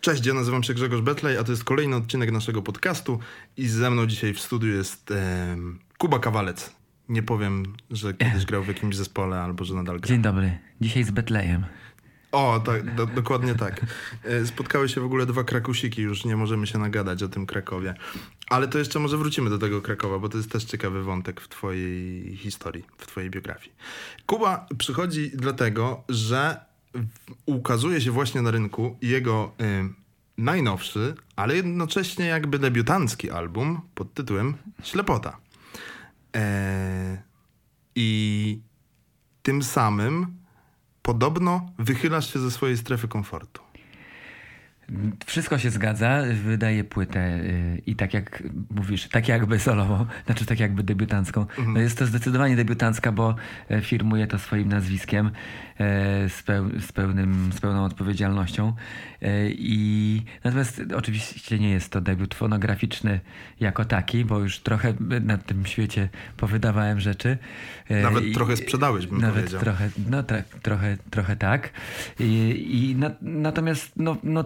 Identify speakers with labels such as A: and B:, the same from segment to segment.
A: Cześć, ja nazywam się Grzegorz Betlej, a to jest kolejny odcinek naszego podcastu i ze mną dzisiaj w studiu jest e, Kuba Kawalec. Nie powiem, że kiedyś grał w jakimś zespole albo że nadal gra.
B: Dzień dobry. Dzisiaj z Betlejem.
A: O, tak, do, dokładnie tak. E, spotkały się w ogóle dwa krakusiki, już nie możemy się nagadać o tym Krakowie. Ale to jeszcze może wrócimy do tego Krakowa, bo to jest też ciekawy wątek w twojej historii, w twojej biografii. Kuba przychodzi dlatego, że ukazuje się właśnie na rynku jego y, najnowszy, ale jednocześnie jakby debiutancki album pod tytułem Ślepota. E, I tym samym podobno wychylasz się ze swojej strefy komfortu.
B: Wszystko się zgadza, wydaje płytę y, i tak jak mówisz, tak jakby solową, znaczy tak jakby debiutancką. No jest to zdecydowanie debiutancka, bo e, firmuje to swoim nazwiskiem e, z, peł, z, pełnym, z pełną odpowiedzialnością. E, I natomiast oczywiście nie jest to debiut fonograficzny jako taki, bo już trochę na tym świecie powydawałem rzeczy.
A: Nawet I, trochę sprzedałeś, bym
B: nawet
A: powiedział.
B: Trochę, no tak, trochę, trochę tak. I, i na, natomiast no, no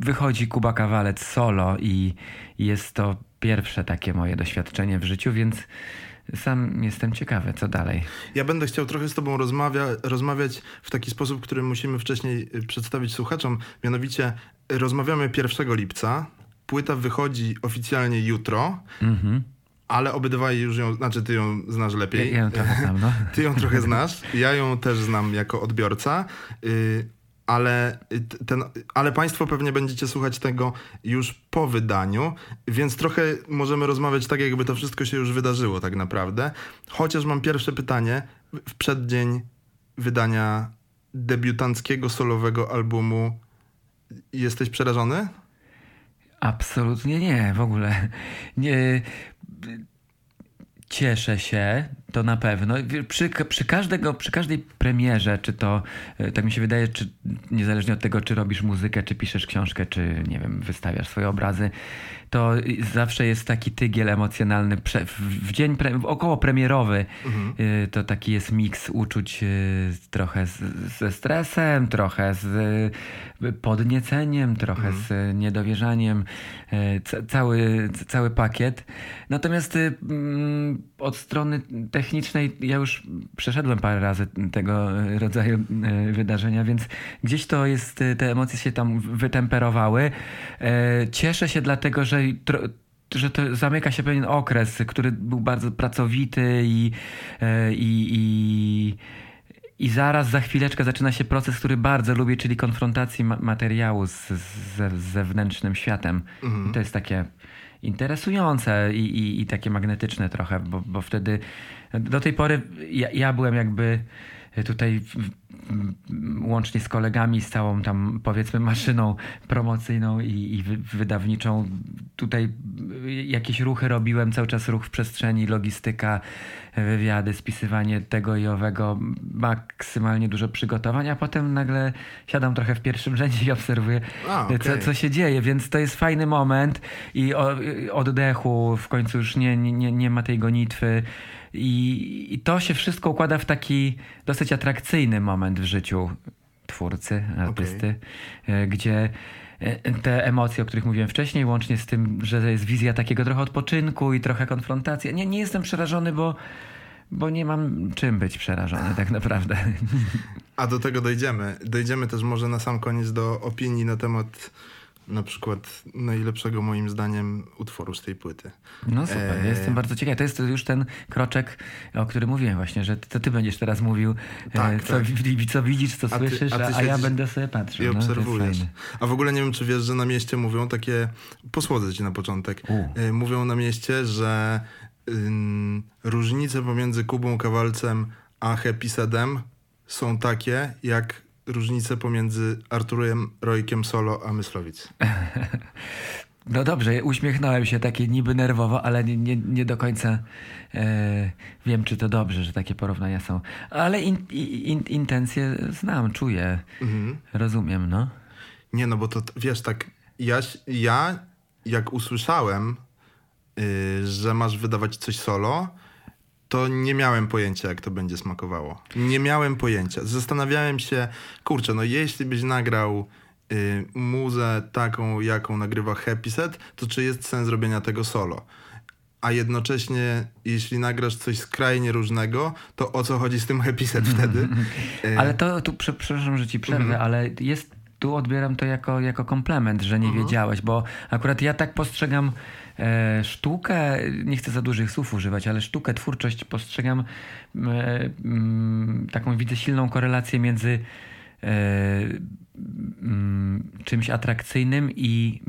B: wychodzi Kuba Kawalec solo i jest to pierwsze takie moje doświadczenie w życiu, więc sam jestem ciekawy, co dalej.
A: Ja będę chciał trochę z Tobą rozmawia, rozmawiać w taki sposób, który musimy wcześniej y, przedstawić słuchaczom. Mianowicie rozmawiamy 1 lipca. Płyta wychodzi oficjalnie jutro. Mhm. Ale obydwaj już ją, znaczy ty ją znasz lepiej.
B: Ja ją trochę znam, no.
A: Ty ją trochę znasz. Ja ją też znam jako odbiorca. Ale, ten, ale Państwo pewnie będziecie słuchać tego już po wydaniu, więc trochę możemy rozmawiać tak, jakby to wszystko się już wydarzyło tak naprawdę. Chociaż mam pierwsze pytanie. W przeddzień wydania debiutanckiego solowego albumu jesteś przerażony?
B: Absolutnie nie, w ogóle. Nie. Cieszę się, to na pewno. Przy, przy, każdego, przy każdej premierze, czy to, e, tak mi się wydaje, czy niezależnie od tego, czy robisz muzykę, czy piszesz książkę, czy nie wiem, wystawiasz swoje obrazy, to zawsze jest taki tygiel emocjonalny. W dzień pre, około premierowy mhm. Y, to taki jest miks uczuć y, trochę z, ze stresem, trochę z y, podnieceniem, trochę mhm. z niedowierzaniem. Cały, cały pakiet. Natomiast mm, od strony technicznej ja już przeszedłem parę razy tego rodzaju wydarzenia, więc gdzieś to jest, te emocje się tam wytemperowały. Cieszę się dlatego, że że to zamyka się pewien okres, który był bardzo pracowity i, e, i, i, i zaraz za chwileczkę zaczyna się proces, który bardzo lubię, czyli konfrontacji materiału z, z, zewnętrznym światem. Mhm. I to jest takie interesujące i, i, i, takie magnetyczne trochę, bo, bo wtedy do tej pory ja, ja byłem jakby tutaj łącznie z kolegami, z całą tam powiedzmy maszyną promocyjną i, i wydawniczą. Tutaj jakieś ruchy robiłem, cały czas ruch w przestrzeni, logistyka, wywiady, spisywanie tego i owego, maksymalnie dużo przygotowań, a potem nagle siadam trochę w pierwszym rzędzie i obserwuję, a, okay. co, co się dzieje, więc to jest fajny moment i oddechu, w końcu już nie, nie, nie ma tej gonitwy. I, I to się wszystko układa w taki dosyć atrakcyjny moment w życiu twórcy, artysty, okay. gdzie e, te emocje, o których mówiłem wcześniej, łącznie z tym, że jest wizja takiego trochę odpoczynku i trochę konfrontacji. Nie, nie jestem przerażony, bo, bo nie mam czym być przerażony tak naprawdę.
A: A do tego dojdziemy. Dojdziemy też może na sam koniec do opinii na temat na przykład najlepszego moim zdaniem utworu z tej płyty.
B: No super, e... jestem bardzo ciekaw. To jest już ten kroczek, o którym mówiłem właśnie, że to ty będziesz teraz mówił, e, tak, co, tak. co widzisz, co a ty, słyszysz, a, a ja będę sobie patrzył.
A: I no, obserwujesz. A w ogóle nie wiem, czy wiesz, że na mieście mówią takie, posłodzę ci na początek, U. mówią na mieście, że ym, różnice pomiędzy Kubą Kawalcem a Happy są takie, jak różnice pomiędzy Arturem Rojkiem Solo a Myslowic?
B: No dobrze, uśmiechnąłem się takie niby nerwowo, ale nie, nie, nie do końca e, wiem, czy to dobrze, że takie porównania są. Ale in, in, intencje znam, czuję, mhm. rozumiem, no.
A: Nie, no bo to wiesz, tak, ja, ja jak usłyszałem y, że masz wydawać coś solo, to nie miałem pojęcia, jak to będzie smakowało. Nie miałem pojęcia. Zastanawiałem się, kurczę, no jeśli byś nagrał y, muzę taką, jaką nagrywa Happy Set, to czy jest sens robienia tego solo? A jednocześnie, jeśli nagrasz coś skrajnie różnego, to o co chodzi z tym Happy Set wtedy?
B: Ale to, tu prze- przepraszam, że ci przerwę,
A: Mhm.
B: ale jest, tu odbieram to jako, jako komplement, że nie
A: Mhm.
B: wiedziałeś, bo akurat ja tak postrzegam sztukę, nie chcę za dużych słów używać, ale sztukę, twórczość postrzegam e, taką, widzę silną korelację między e, czymś atrakcyjnym i,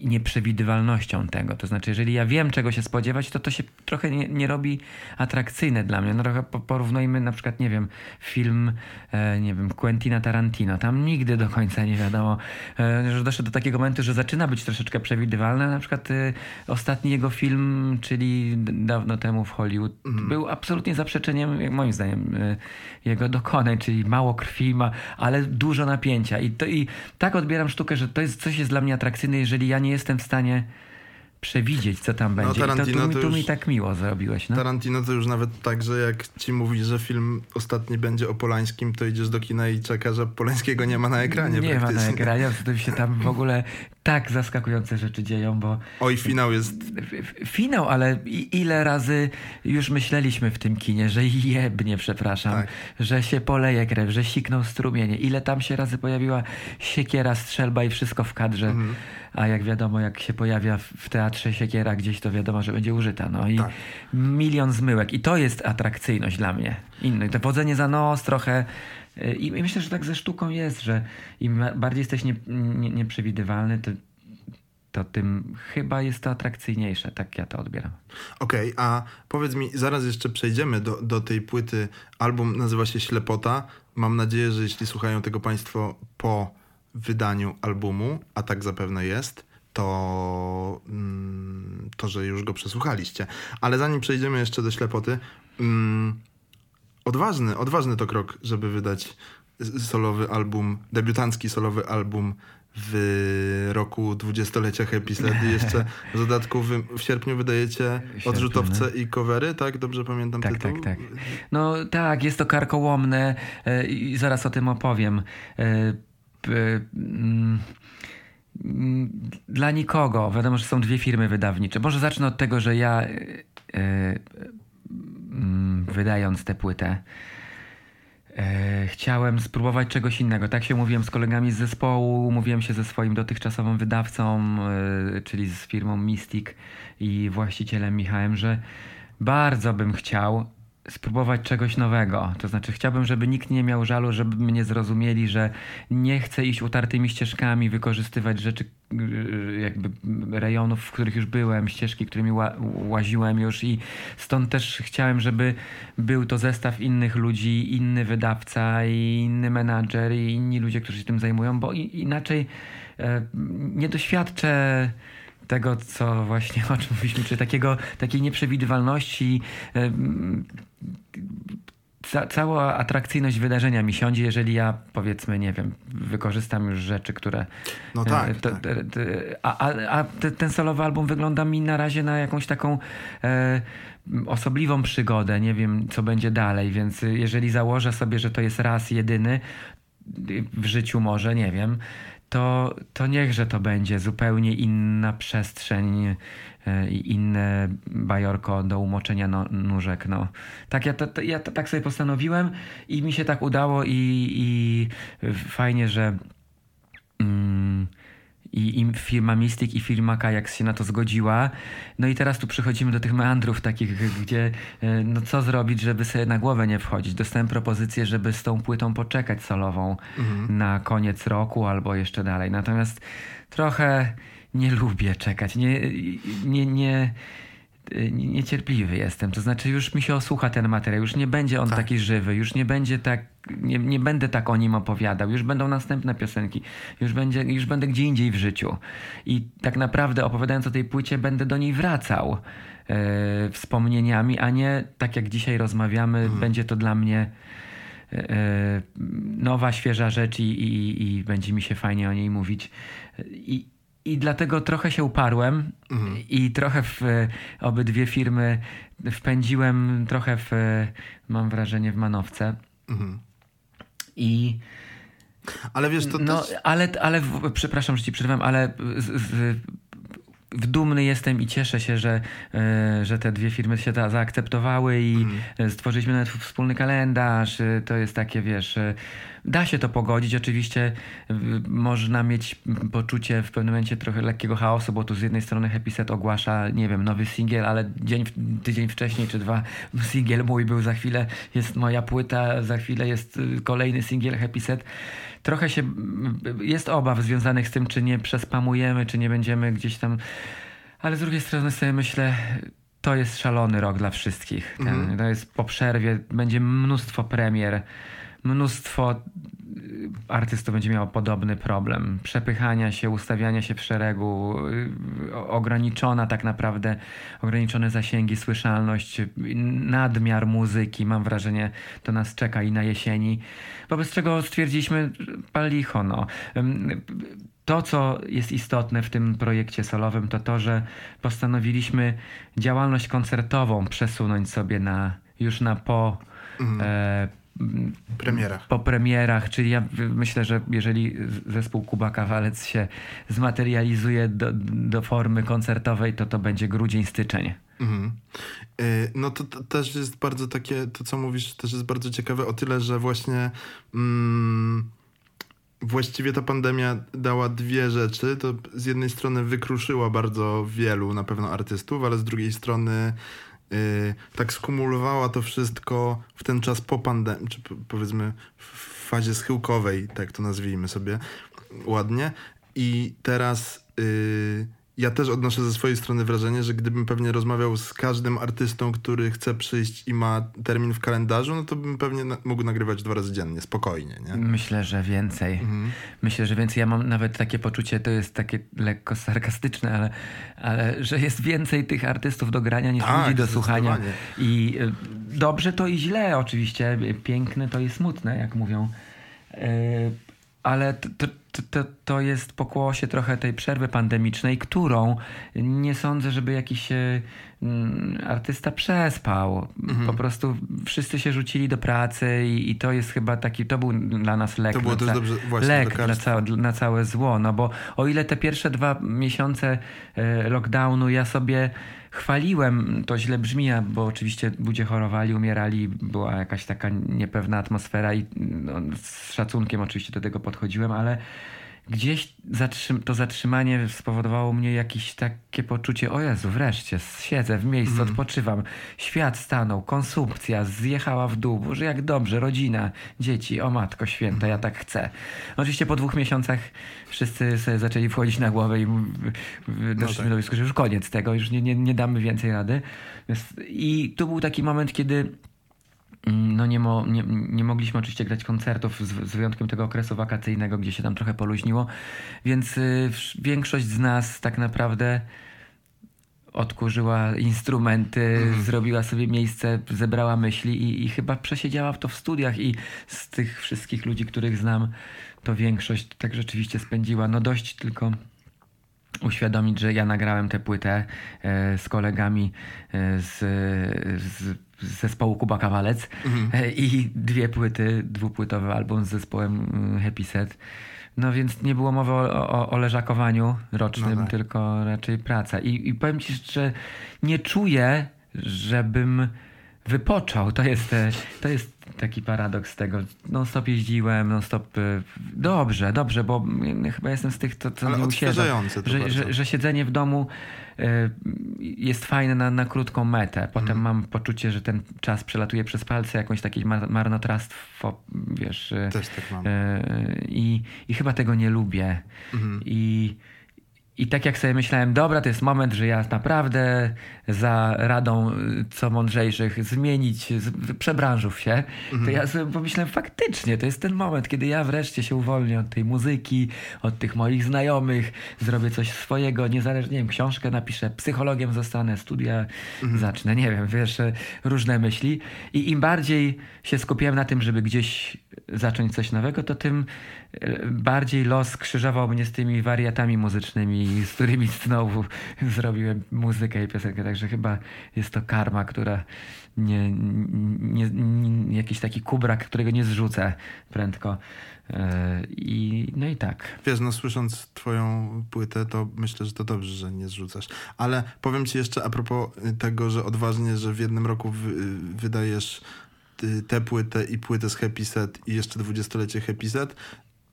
B: i nieprzewidywalnością tego. To znaczy, jeżeli ja wiem, czego się spodziewać, to to się trochę nie, nie robi atrakcyjne dla mnie. No trochę po- porównujmy na przykład, nie wiem, film, e, nie wiem, Quentina Tarantino. Tam nigdy do końca nie wiadomo, e, że doszło do takiego momentu, że zaczyna być troszeczkę przewidywalne. Na przykład e, ostatni jego film, czyli dawno temu w Hollywood, był absolutnie zaprzeczeniem, moim zdaniem, e, jego dokonań, czyli mało krwi, ma, ale dużo napięcia. I, to, I tak odbieram sztukę, że to jest coś jest dla mnie atrakcyjne, jeżeli ja nie jestem w stanie przewidzieć, co tam będzie. I to,
A: Tarantino
B: tu, mi-
A: to
B: tu mi
A: już-
B: tak miło zrobiłeś. No?
A: Tarantino to już nawet tak, że jak ci mówi, że film ostatni będzie o Polańskim, to idziesz do kina i czekasz, że Polańskiego nie ma na ekranie
B: Nie ma na ekranie, to się tam w ogóle tak zaskakujące rzeczy dzieją, bo
A: Oj, finał jest...
B: finał, ale ile razy już myśleliśmy w tym kinie, że jebnie, przepraszam,
A: Tak.
B: że się poleje krew, że sikną strumienie. Ile tam się razy pojawiła siekiera, strzelba i wszystko w kadrze.
A: Mhm.
B: A jak wiadomo, jak się pojawia w- w teatrze siekiera gdzieś, to wiadomo, że będzie użyta. No i
A: Tak.
B: milion zmyłek. I to jest atrakcyjność dla mnie. Inny. To wodzenie za nos trochę. I myślę, że tak ze sztuką jest, że im bardziej jesteś nie, nie, nieprzewidywalny, to, to tym chyba jest to atrakcyjniejsze. Tak ja to odbieram.
A: Okej, a powiedz mi, zaraz jeszcze przejdziemy do, do tej płyty. Album nazywa się Ślepota. Mam nadzieję, że jeśli słuchają tego Państwo po wydaniu albumu, a tak zapewne jest, to, mm, to że już go przesłuchaliście. Ale zanim przejdziemy jeszcze do Ślepoty, mm, odważny, odważny to krok, żeby wydać solowy album, debiutancki solowy album w roku dwudziestolecia Happy i jeszcze w dodatku wy, w sierpniu wydajecie odrzutowce i covery, tak? Dobrze pamiętam
B: Tak,
A: tytuł?
B: tak, tak. No tak, jest to karkołomne e, i zaraz o tym opowiem. E, p- mm, Dla nikogo. Wiadomo, że są dwie firmy wydawnicze. Może zacznę od tego, że ja e, wydając tę płytę e, chciałem spróbować czegoś innego. Tak się mówiłem z kolegami z zespołu, mówiłem się ze swoim dotychczasowym wydawcą, e, czyli z firmą Mystic i właścicielem Michałem, że bardzo bym chciał spróbować czegoś nowego. To znaczy chciałbym, żeby nikt nie miał żalu, żeby mnie zrozumieli, że nie chcę iść utartymi ścieżkami, wykorzystywać rzeczy yy, jakby rejonów, w których już byłem, ścieżki, którymi ła łaziłem już i stąd też chciałem, żeby był to zestaw innych ludzi, inny wydawca i inny menadżer i inni ludzie, którzy się tym zajmują, bo inaczej e, nie doświadczę tego, co właśnie o czym mówiliśmy, czy takiego, takiej nieprzewidywalności. Ca cała atrakcyjność wydarzenia mi siądzie, jeżeli ja powiedzmy, nie wiem, wykorzystam już rzeczy, które.
A: No
B: e,
A: tak,
B: to-
A: tak.
B: te- A, a, a te, ten solowy album wygląda mi na razie na jakąś taką e, osobliwą przygodę. Nie wiem, co będzie dalej, więc jeżeli założę sobie, że to jest raz jedyny w życiu, może, nie wiem, to, to niechże to będzie zupełnie inna przestrzeń e, i inne bajorko do umoczenia no, nóżek. No. Tak, ja, to, to, ja to tak sobie postanowiłem i mi się tak udało i, i fajnie, że mm, i, i firma Mystic i firma Kajak się na to zgodziła. No i teraz tu przechodzimy do tych meandrów takich, gdzie e, no co zrobić, żeby sobie na głowę nie wchodzić. Dostałem propozycję, żeby z tą płytą poczekać solową na koniec roku albo jeszcze dalej. Natomiast trochę nie lubię czekać. Nie, nie, nie, niecierpliwy jestem. To znaczy już mi się osłucha ten materiał, już nie będzie on
A: Tak.
B: taki żywy, już nie będzie tak, nie, nie będę tak o nim opowiadał, już będą następne piosenki, już, będzie, już będę gdzie indziej w życiu. I tak naprawdę opowiadając o tej płycie będę do niej wracał e, wspomnieniami, a nie tak jak dzisiaj rozmawiamy, będzie to dla mnie e, nowa, świeża rzecz i, i, i będzie mi się fajnie o niej mówić. I, I dlatego trochę się uparłem
A: Mhm.
B: i trochę w obydwie firmy wpędziłem trochę w, mam wrażenie, w manowce.
A: Mhm.
B: I
A: Ale wiesz, to
B: no,
A: też...
B: ale, ale przepraszam, że ci przerwam, ale z, z, dumny jestem i cieszę się, że, e, że te dwie firmy się za, zaakceptowały i
A: Mhm.
B: stworzyliśmy nawet wspólny kalendarz. E, To jest takie, wiesz, e, da się to pogodzić. Oczywiście e, można mieć poczucie w pewnym momencie trochę lekkiego chaosu, bo tu z jednej strony Happy Set ogłasza, nie wiem, nowy singiel, ale dzień, tydzień wcześniej czy dwa singiel mój był, za chwilę jest moja płyta, za chwilę jest kolejny singiel Happy Set. Trochę się, jest obaw związanych z tym, czy nie przespamujemy, czy nie będziemy gdzieś tam, ale z drugiej strony sobie myślę, to jest szalony rok dla wszystkich. Ten,
A: Mhm.
B: To jest po przerwie, będzie mnóstwo premier, mnóstwo artystów będzie miało podobny problem. Przepychania się, ustawiania się w szeregu, y, ograniczona tak naprawdę, ograniczone zasięgi, słyszalność, y, nadmiar muzyki, mam wrażenie, to nas czeka i na jesieni. Wobec czego stwierdziliśmy, pal licho, no. To, co jest istotne w tym projekcie solowym, to to, że postanowiliśmy działalność koncertową przesunąć sobie na już na po
A: Mhm.
B: e,
A: Premierach.
B: po premierach, czyli ja myślę, że jeżeli zespół Kuba Kawalec się zmaterializuje do, do formy koncertowej, to to będzie grudzień, styczeń.
A: Mhm. Y, No to, to też jest bardzo takie, to co mówisz, też jest bardzo ciekawe o tyle, że właśnie mm, właściwie ta pandemia dała dwie rzeczy. To z jednej strony wykruszyła bardzo wielu na pewno artystów, ale z drugiej strony tak skumulowała to wszystko w ten czas po pandemii, czy po- powiedzmy w fazie schyłkowej, tak to nazwijmy sobie ładnie. I teraz y, ja też odnoszę ze swojej strony wrażenie, że gdybym pewnie rozmawiał z każdym artystą, który chce przyjść i ma termin w kalendarzu, no to bym pewnie na- mógł nagrywać dwa razy dziennie, spokojnie, nie?
B: Myślę, że więcej.
A: Mhm.
B: Myślę, że więcej. Ja mam nawet takie poczucie, to jest takie lekko sarkastyczne, ale, ale że jest więcej tych artystów do grania niż
A: Tak,
B: ludzi do słuchania. I y, dobrze to i źle oczywiście. Piękne to i smutne, jak mówią. Y, ale to, to, to, to, to jest pokłosie trochę tej przerwy pandemicznej, którą nie sądzę, żeby jakiś y, mm, artysta przespał.
A: Mhm.
B: Po prostu wszyscy się rzucili do pracy i, i to jest chyba taki, to był dla nas lek.
A: To było
B: na
A: też
B: ca-
A: dobrze, właśnie,
B: lek na całe, na całe zło. No bo o ile te pierwsze dwa miesiące e, lockdownu ja sobie chwaliłem, to źle brzmi, bo oczywiście ludzie chorowali, umierali, była jakaś taka niepewna atmosfera i no, z szacunkiem oczywiście do tego podchodziłem, ale gdzieś zatrzym- to zatrzymanie spowodowało mnie jakieś takie poczucie, o Jezu, wreszcie siedzę w miejscu, odpoczywam, świat stanął, konsumpcja zjechała w dół, Boże jak dobrze, rodzina, dzieci, o Matko Święta, ja tak chcę. Oczywiście po dwóch miesiącach wszyscy sobie zaczęli wchodzić na głowę i doszliśmy
A: tak.
B: do wniosku, że już koniec tego, już nie, nie, nie damy więcej rady. I tu był taki moment, kiedy No nie, mo, nie, nie mogliśmy oczywiście grać koncertów z, z wyjątkiem tego okresu wakacyjnego, gdzie się tam trochę poluźniło, więc y, większość z nas tak naprawdę odkurzyła instrumenty, zrobiła sobie miejsce, zebrała myśli i, i chyba przesiedziała w to w studiach. I z tych wszystkich ludzi, których znam, to większość tak rzeczywiście spędziła. No dość tylko uświadomić, że ja nagrałem tę płytę e, z kolegami e, z, z, z zespołu Kuba Kawalec e, i dwie płyty, dwupłytowy album z zespołem mm, Happy Set. No więc nie było mowy o, o, o leżakowaniu rocznym,
A: No tak.
B: tylko raczej praca. I, I powiem ci, że nie czuję, żebym wypoczął. To jest, to jest taki paradoks tego. Non stop jeździłem, non stop. e, Dobrze, dobrze, bo chyba jestem z tych, co, co
A: Ale
B: nie
A: to
B: Że, że, że siedzenie w domu e, jest fajne na, na krótką metę. Potem
A: Mhm.
B: mam poczucie, że ten czas przelatuje przez palce, jakąś takie mar- marnotrawstwo, wiesz. e,
A: Też tak mam.
B: I, I chyba tego nie lubię.
A: Mhm.
B: I, I tak jak sobie myślałem, dobra, to jest moment, że ja naprawdę za radą y, co mądrzejszych zmienić, z, przebranżów się, to ja sobie pomyślałem, faktycznie, to jest ten moment, kiedy ja wreszcie się uwolnię od tej muzyki, od tych moich znajomych, zrobię coś swojego, niezależnie, nie wiem, książkę napiszę, psychologiem zostanę, studia zacznę, nie wiem, wiesz, różne myśli. I im bardziej się skupiałem na tym, żeby gdzieś zacząć coś nowego, to tym e, bardziej los krzyżował mnie z tymi wariatami muzycznymi z którymi znowu zrobiłem muzykę i piosenkę, także chyba jest to karma, która nie, nie, nie jakiś taki kubrak, którego nie zrzucę prędko. E, I, no i tak.
A: Wiesz, no słysząc twoją płytę, to myślę, że to dobrze, że nie zrzucasz. Ale powiem ci jeszcze a propos tego, że odważnie, że w jednym roku wy, wydajesz tę płytę i płytę z Happy Set i jeszcze dwudziestolecie Happy Set,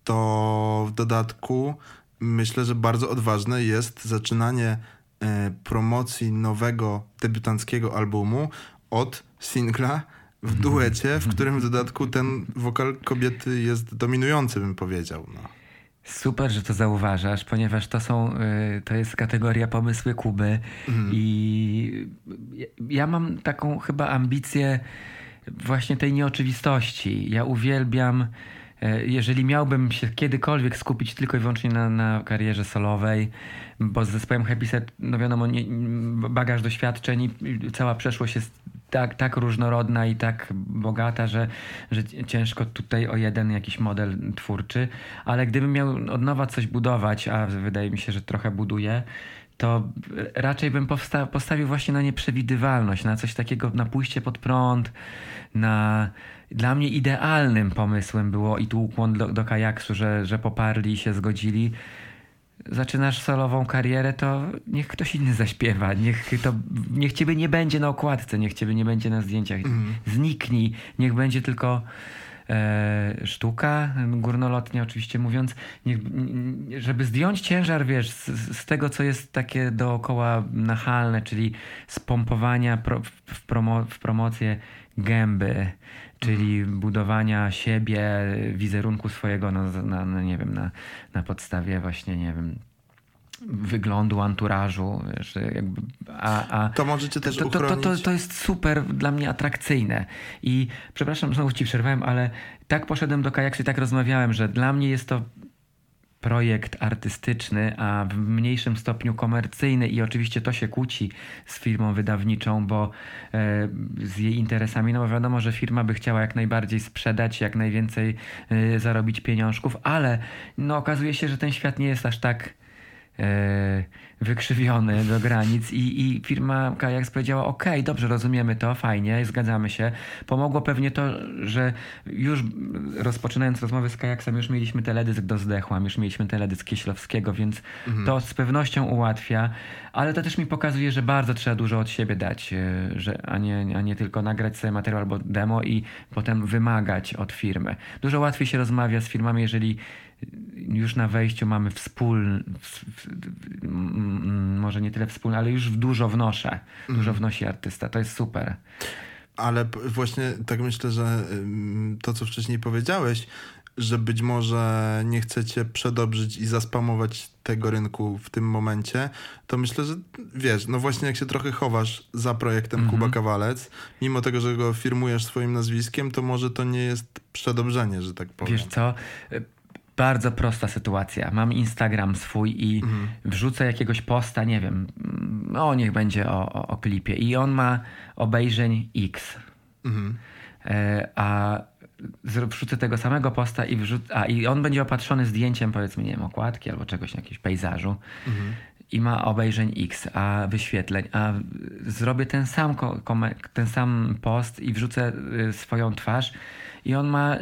A: to w dodatku myślę, że bardzo odważne jest zaczynanie e, promocji nowego debiutanckiego albumu od singla w duecie, w którym w dodatku ten wokal kobiety jest dominujący, bym powiedział. No.
B: Super, że to zauważasz, ponieważ to są, y, to jest kategoria pomysły Kuby mhm. i ja mam taką chyba ambicję właśnie tej nieoczywistości. Ja uwielbiam E, jeżeli miałbym się kiedykolwiek skupić tylko i wyłącznie na, na karierze solowej, bo z zespołem Happy Set, no wiadomo, nie, bagaż doświadczeń i cała przeszłość jest tak, tak różnorodna i tak bogata, że, że ciężko tutaj o jeden jakiś model twórczy, ale gdybym miał od nowa coś budować, a wydaje mi się, że trochę buduję, to raczej bym postawił właśnie na nieprzewidywalność, na coś takiego, na pójście pod prąd, na dla mnie idealnym pomysłem było i tu ukłon do, do kajaksu, że, że poparli i się zgodzili. Zaczynasz solową karierę, to niech ktoś inny zaśpiewa. Niech, to, niech ciebie nie będzie na okładce, niech ciebie nie będzie na zdjęciach. Mm. Zniknij. Niech będzie tylko e, sztuka, górnolotnie oczywiście mówiąc, niech, żeby zdjąć ciężar, wiesz, z, z, tego, co jest takie dookoła nachalne, czyli z pompowania pro, w, promo, w promocję gęby, czyli mhm. budowania siebie, wizerunku swojego na, na, nie wiem, na, na podstawie właśnie, nie wiem, wyglądu, anturażu. Wiesz, jakby, a, a
A: to możecie też
B: to, to, to, to, to jest super dla mnie atrakcyjne. I przepraszam, znowu ci przerwałem, ale tak poszedłem do kajaksu i tak rozmawiałem, że dla mnie jest to projekt artystyczny, a w mniejszym stopniu komercyjny i oczywiście to się kłóci z firmą wydawniczą, bo e, z jej interesami, no bo wiadomo, że firma by chciała jak najbardziej sprzedać, jak najwięcej e, zarobić pieniążków, ale no okazuje się, że ten świat nie jest aż tak wykrzywiony do granic i, i firma Kajaks powiedziała, ok, dobrze, rozumiemy to, fajnie, zgadzamy się. Pomogło pewnie to, że już rozpoczynając rozmowy z Kajaksem, już mieliśmy teledysk do Zdechłam, już mieliśmy teledysk Kieślowskiego, więc mhm. to z pewnością ułatwia, ale to też mi pokazuje, że bardzo trzeba dużo od siebie dać, e, że, a, nie, a nie tylko nagrać sobie materiał albo demo i potem wymagać od firmy. Dużo łatwiej się rozmawia z firmami, jeżeli już na wejściu mamy wspólny, może nie tyle wspólny, ale już dużo wnoszę. Dużo mhm. wnosi artysta. To jest super.
A: Ale właśnie tak myślę, że to, co wcześniej powiedziałeś, że być może nie chcecie przedobrzyć i zaspamować tego rynku w tym momencie, to myślę, że wiesz, no właśnie jak się trochę chowasz za projektem mm -hmm. Kuba Kawalec, mimo tego, że go firmujesz swoim nazwiskiem, to może to nie jest przedobrzenie, że tak powiem.
B: Wiesz co, bardzo prosta sytuacja. Mam Instagram swój i mhm. wrzucę jakiegoś posta, nie wiem, no niech będzie o, o, o klipie i on ma obejrzeń X. Mhm. E, a wrzucę tego samego posta i wrzucę, a i on będzie opatrzony zdjęciem powiedzmy, nie wiem, okładki albo czegoś, jakiegoś pejzażu. Mhm. I ma obejrzeń X, a wyświetleń, a zrobię ten sam, ten sam post i wrzucę y, swoją twarz i on ma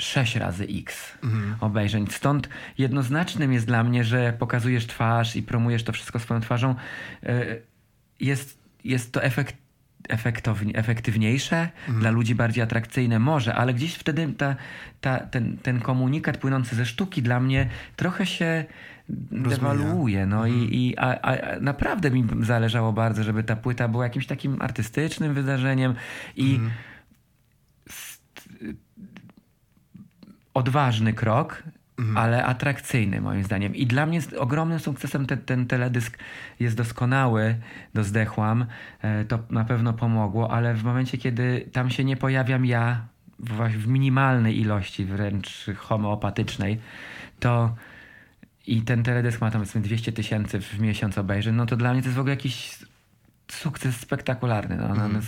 B: 6 razy X mhm. obejrzeń. Stąd jednoznacznym jest dla mnie, że pokazujesz twarz i promujesz to wszystko swoją twarzą. E, jest, jest to efekt, efektownie, efektywniejsze, mhm. dla ludzi bardziej atrakcyjne może, ale gdzieś wtedy ta, ta, ten, ten komunikat płynący ze sztuki dla mnie trochę się dewaluuje. No mhm. i, i a, a, naprawdę mi zależało bardzo, żeby ta płyta była jakimś takim artystycznym wydarzeniem i mhm odważny krok, mhm. ale atrakcyjny moim zdaniem. I dla mnie ogromnym sukcesem te, ten teledysk jest doskonały, dozdechłam, e, to na pewno pomogło, ale w momencie, kiedy tam się nie pojawiam ja, w, w minimalnej ilości, wręcz homeopatycznej, to i ten teledysk ma tam 200 tysięcy w miesiąc obejrzeń, no to dla mnie to jest w ogóle jakiś sukces spektakularny. No, no, no,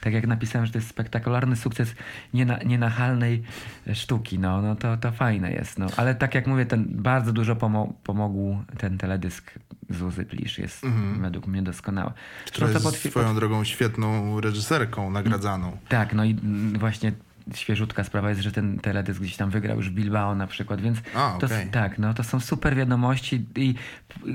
B: tak jak napisałem, że to jest spektakularny sukces niena, nienachalnej sztuki, no, no to, to fajne jest. No. Ale tak jak mówię, ten bardzo dużo pomo pomógł ten teledysk Zuzy Plisz. Jest według mnie doskonały.
A: Która jest swoją drogą świetną reżyserką nagradzaną.
B: Tak, no i mm, właśnie świeżutka sprawa jest, że ten teledysk gdzieś tam wygrał już Bilbao na przykład, więc
A: A,
B: to,
A: okej.
B: tak, no to są super wiadomości i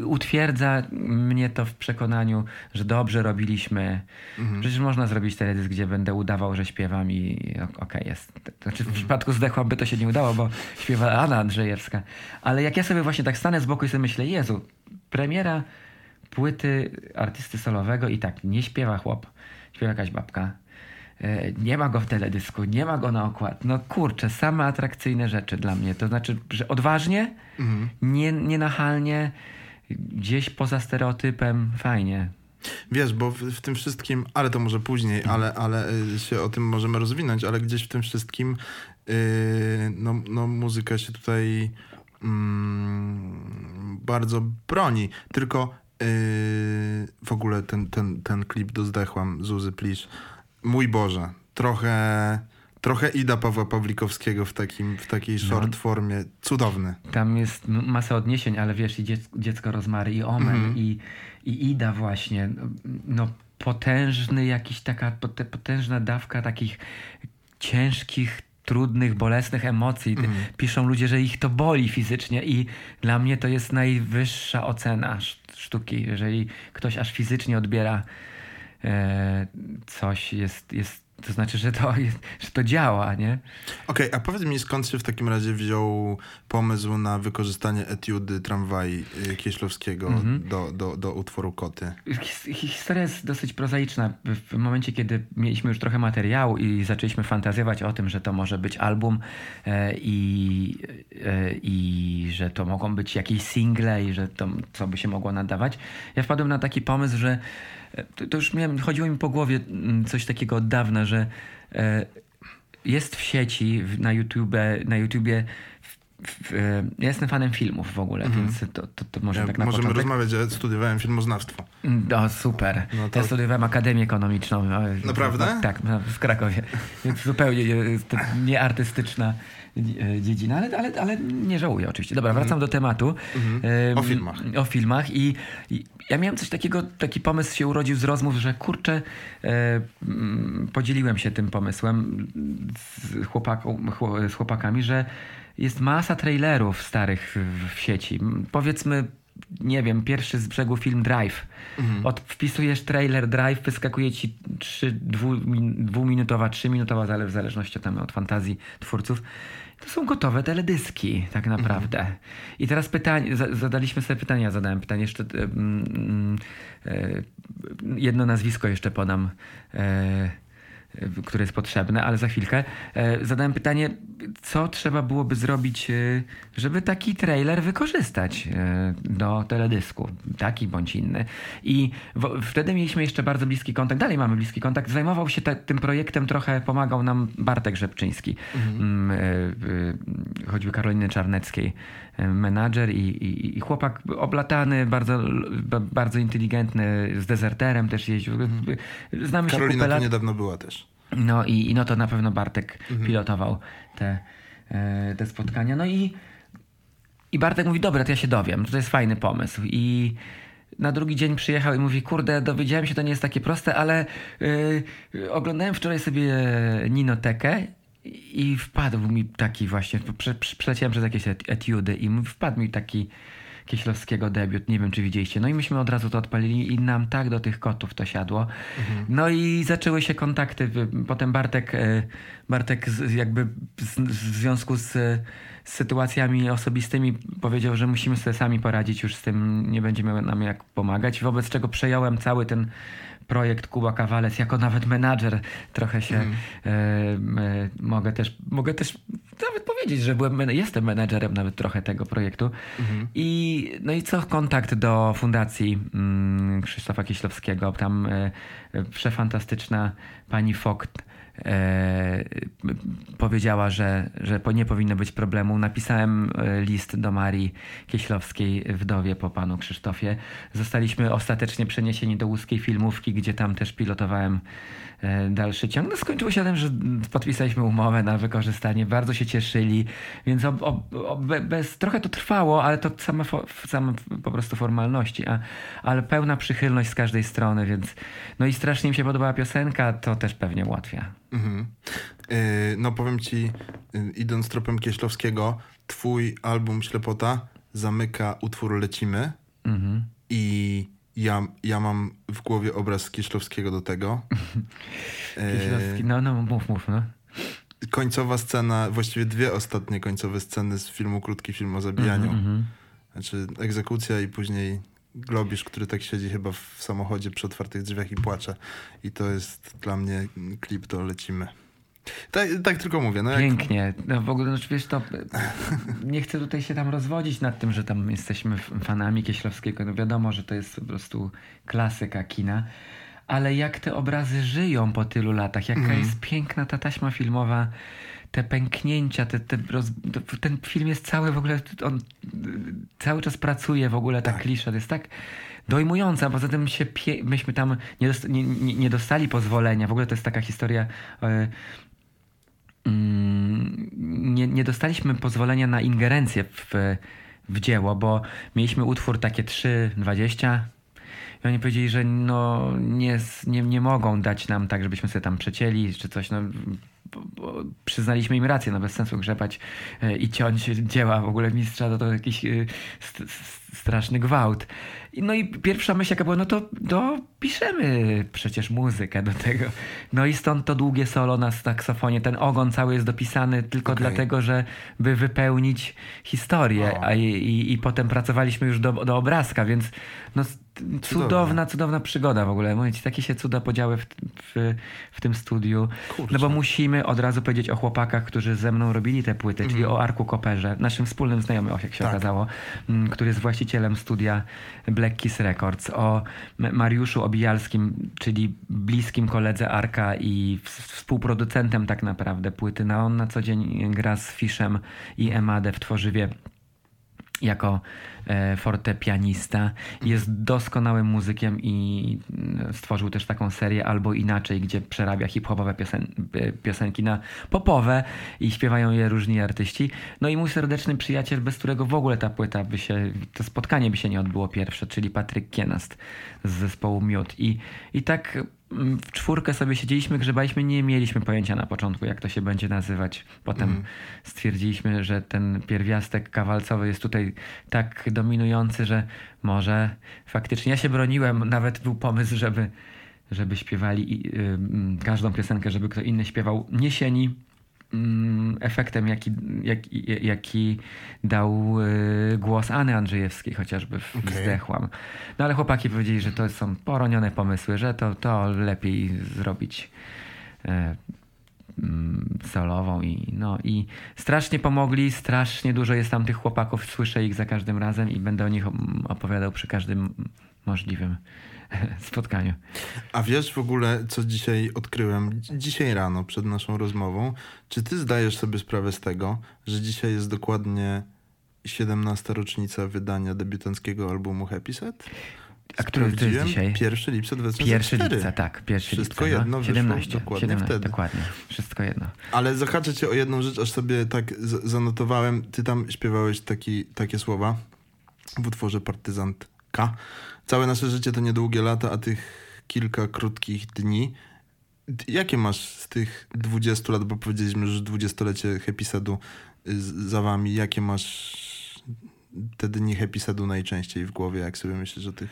B: utwierdza mnie to w przekonaniu, że dobrze robiliśmy.
A: Mhm.
B: Przecież można zrobić teledysk, gdzie będę udawał, że śpiewam i okej jest. Znaczy w
A: Mhm.
B: przypadku Zdechła by to się nie udało, bo śpiewa Anna Andrzejewska. Ale jak ja sobie właśnie tak stanę z boku i sobie myślę, Jezu, premiera płyty artysty solowego i tak nie śpiewa chłop, śpiewa jakaś babka. E, Nie ma go w teledysku, nie ma go na okład. No kurczę, same atrakcyjne rzeczy dla mnie. To znaczy, że odważnie,
A: Mhm.
B: nie, nienachalnie, gdzieś poza stereotypem, fajnie.
A: Wiesz, bo w, w tym wszystkim, ale to może później,
B: Mhm.
A: ale, ale y, się o tym możemy rozwinąć, ale gdzieś w tym wszystkim y, no, no, muzyka się tutaj mm, bardzo broni. Tylko y, w ogóle ten, ten, ten klip do Zdechłam Zuzy Plisz, mój Boże, trochę, trochę Ida Pawła Pawlikowskiego w, takim, w takiej
B: No.
A: short formie. Cudowny.
B: Tam jest masa odniesień, ale wiesz, i dziecko, dziecko Rozmary, i Omen,
A: Mhm.
B: i, i Ida właśnie. No potężny jakiś taka, potężna dawka takich ciężkich, trudnych, bolesnych emocji.
A: Mhm.
B: Piszą ludzie, że ich to boli fizycznie i dla mnie to jest najwyższa ocena szt- sztuki. Jeżeli ktoś aż fizycznie odbiera coś, jest, jest, to znaczy, że to, jest, że to działa, nie?
A: Okej, a powiedz mi, skąd się w takim razie wziął pomysł na wykorzystanie etiudy tramwaj y, Kieślowskiego
B: Mhm.
A: do, do, do utworu Koty?
B: His- Historia jest dosyć prozaiczna. W momencie, kiedy mieliśmy już trochę materiału i zaczęliśmy fantazjować o tym, że to może być album e, i, e, i że to mogą być jakieś single i że to co by się mogło nadawać, ja wpadłem na taki pomysł, że e, to, to już miałem, chodziło mi po głowie mm, coś takiego od dawna, że e, jest w sieci, w- na, YouTube, na YouTubie e, ja jestem fanem filmów w ogóle, więc to, to, to może
A: Ja,
B: tak na
A: możemy
B: początek.
A: rozmawiać, ja studiowałem filmoznawstwo.
B: No super.
A: No to-
B: Ja studiowałem Akademię Ekonomiczną. no,
A: Naprawdę?
B: no, Tak, no, w Krakowie. Więc zupełnie nieartystyczna dziedzina, ale, ale, ale nie żałuję oczywiście. Dobra, wracam do tematu. Em,
A: O filmach.
B: O filmach i, i ja miałem coś takiego, taki pomysł się urodził z rozmów, że kurczę, e, mm, podzieliłem się tym pomysłem z, chłopaką, chło- z chłopakami, że jest masa trailerów starych w, sieci. Powiedzmy, nie wiem, pierwszy z brzegu film Drive. Od, wpisujesz trailer Drive, wyskakuje ci trzy, dwu, min- dwuminutowa, trzyminutowa, zale- w zależności tam od fantazji twórców. To są gotowe teledyski, tak naprawdę. I teraz pytanie, za- zadaliśmy sobie pytanie, ja zadałem pytanie jeszcze, e, mm, e, jedno nazwisko jeszcze podam, e, które jest potrzebne, ale za chwilkę. Zadałem pytanie, co trzeba byłoby zrobić, e, żeby taki trailer wykorzystać e, do teledysku, taki bądź inny. I w, wtedy mieliśmy jeszcze bardzo bliski kontakt, dalej mamy bliski kontakt. Zajmował się te, tym projektem trochę, pomagał nam Bartek Rzepczyński, mm, e, choćby Karoliny Czarneckiej, menadżer i, i, i chłopak oblatany, bardzo, ba- bardzo inteligentny, z dezerterem też jeździł. Znamy się
A: Karolina
B: kupę
A: tu niedawno była też.
B: No i, i no to na pewno Bartek pilotował te, e, te spotkania. No i, i Bartek mówi, dobra, to ja się dowiem, to jest fajny pomysł. I na drugi dzień przyjechał i mówi, kurde, dowiedziałem się, to nie jest takie proste, ale yy, oglądałem wczoraj sobie Ninotekę i wpadł mi taki właśnie, prze, prze, przeleciałem przez jakieś et- etiudy i wpadł mi taki Kieślowskiego debiut, nie wiem czy widzieliście. No i myśmy od razu to odpalili i nam tak do tych kotów to siadło. No i zaczęły się kontakty. Potem Bartek, e, Bartek jakby w związku z, z sytuacjami osobistymi powiedział, że musimy sobie sami poradzić już z tym, nie będzie miał nam jak pomagać. Wobec czego przejąłem cały ten projekt Kuba Kawales jako nawet menadżer. Trochę się e, e, mogę też mogę też nawet powiedzieć, że byłem, jestem menadżerem nawet trochę tego projektu. I no i co? Kontakt do fundacji mm, Krzysztofa Kieślowskiego, tam e, przefantastyczna pani Fogt e, powiedziała, że, że nie powinno być problemu. Napisałem e, list do Marii Kieślowskiej, wdowie po panu Krzysztofie. Zostaliśmy ostatecznie przeniesieni do łódzkiej filmówki, gdzie tam też pilotowałem e, dalszy ciąg. No skończyło się tym, że podpisaliśmy umowę na wykorzystanie. Bardzo się cieszyli, więc ob, ob, ob, bez, trochę to trwało, ale to same, same po prostu formalności, a, ale pełna przychylność z każdej strony, więc no i strasznie mi się podobała piosenka, to też pewnie ułatwia. Mhm.
A: Yy, no powiem ci, yy, idąc tropem Kieślowskiego, twój album Ślepota zamyka utwór Lecimy mhm. i ja, ja mam w głowie obraz Kieślowskiego do tego.
B: Kieślowski, no, no mów, mów, no.
A: Końcowa scena, właściwie dwie ostatnie końcowe sceny z filmu Krótki Film o zabijaniu. Mm-hmm. Znaczy egzekucja i później Globisz, który tak siedzi chyba w samochodzie przy otwartych drzwiach i płacze. I to jest dla mnie klip, to lecimy. Tak, tak tylko mówię. No
B: Pięknie. Jak... No w ogóle, no, wiesz, to nie chcę tutaj się tam rozwodzić nad tym, że tam jesteśmy fanami Kieślowskiego. No wiadomo, że to jest po prostu klasyka kina. Ale jak te obrazy żyją po tylu latach, jaka mm. jest piękna ta taśma filmowa, te pęknięcia, te, te roz... ten film jest cały w ogóle, on cały czas pracuje w ogóle, ta tak. klisza, to jest tak dojmująca. Poza tym się pie... myśmy tam nie, dost... nie, nie, nie, dostali pozwolenia. W ogóle to jest taka historia. Yy, nie, nie dostaliśmy pozwolenia na ingerencję w, w dzieło, bo mieliśmy utwór takie 3.20 i oni powiedzieli, że no nie, nie, nie mogą dać nam tak, żebyśmy sobie tam przecięli czy coś. No, przyznaliśmy im rację, no bez sensu grzebać e, i ciąć dzieła w ogóle mistrza, to, to jakiś e, st straszny gwałt. No i pierwsza myśl jaka była, no to, to piszemy przecież muzykę do tego. No i stąd to długie solo na saksofonie, ten ogon cały jest dopisany tylko okay. dlatego, że by wypełnić historię, a i, i, i, potem pracowaliśmy już do, do obrazka, więc no cudowna, cudowna przygoda w ogóle. Mówię ci, takie się cuda podziały w, w, w tym studiu. Kurczę. No bo musimy od razu powiedzieć o chłopakach, którzy ze mną robili te płyty, czyli mhm. o Arku Koperze, naszym wspólnym znajomym, jak się tak. okazało, mm, który jest właścicielem studia Black Kiss Records, o Mariuszu Obijalskim, czyli bliskim koledze Arka i współproducentem tak naprawdę płyty. No on na co dzień gra z Fiszem i Emadę w tworzywie jako e, fortepianista. Jest doskonałym muzykiem i mm, stworzył też taką serię albo inaczej, gdzie przerabia hip-hopowe piosen e, piosenki na popowe i śpiewają je różni artyści. No i mój serdeczny przyjaciel, bez którego w ogóle ta płyta by się, to spotkanie by się nie odbyło pierwsze, czyli Patryk Kienast z zespołu Miód. I, i tak w czwórkę sobie siedzieliśmy, grzebaliśmy, nie mieliśmy pojęcia na początku, jak to się będzie nazywać. Potem mm. stwierdziliśmy, że ten pierwiastek kawalcowy jest tutaj tak dominujący, że może faktycznie ja się broniłem, nawet był pomysł, żeby, żeby śpiewali y, y, każdą piosenkę, żeby kto inny śpiewał Niesieni Mm, efektem, jaki, jaki, jaki dał y, głos Anny Andrzejewskiej, chociażby w okay. Zdechłam. No ale chłopaki powiedzieli, że to są poronione pomysły, że to, to lepiej zrobić e, mm, solową i no i strasznie pomogli, strasznie dużo jest tam tych chłopaków, słyszę ich za każdym razem i będę o nich opowiadał przy każdym możliwym spotkaniu.
A: A wiesz w ogóle, co dzisiaj odkryłem? Dzisiaj rano, przed naszą rozmową. Czy ty zdajesz sobie sprawę z tego, że dzisiaj jest dokładnie 17. rocznica wydania debiutanckiego albumu Happy Set?
B: A który to jest dzisiaj?
A: 1 lipca 2004.
B: 1 lipca, tak. 1
A: Wszystko
B: lipca,
A: jedno no. 17, dokładnie 17, wtedy.
B: Dokładnie, wszystko jedno.
A: Ale zahaczę cię o jedną rzecz, aż sobie tak zanotowałem. Ty tam śpiewałeś taki, takie słowa w utworze Partyzantka. Całe nasze życie to niedługie lata, a tych kilka krótkich dni. Jakie masz z tych 20 lat, bo powiedzieliśmy, że dwudziestolecie Happy za wami, jakie masz te dni Happy najczęściej w głowie, jak sobie myślisz o tych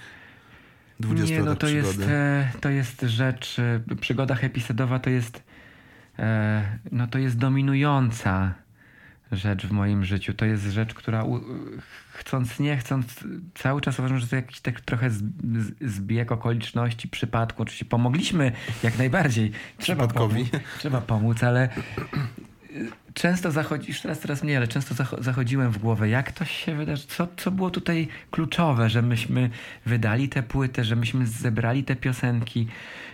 A: 20 Nie, no
B: to
A: przygody?
B: jest, to jest rzecz, e, przygoda Happy to jest e, no to jest dominująca rzecz w moim życiu. To jest rzecz, która chcąc, nie chcąc, cały czas uważam, że to jakiś tak trochę zbieg okoliczności, przypadku. Oczywiście pomogliśmy jak najbardziej. Trzeba pomóc, trzeba pomóc, ale często zachodzisz, teraz teraz mniej, ale często zachodziłem w głowę, jak to się wydarzy, co, co było tutaj kluczowe, że myśmy wydali tę płytę, że myśmy zebrali te piosenki,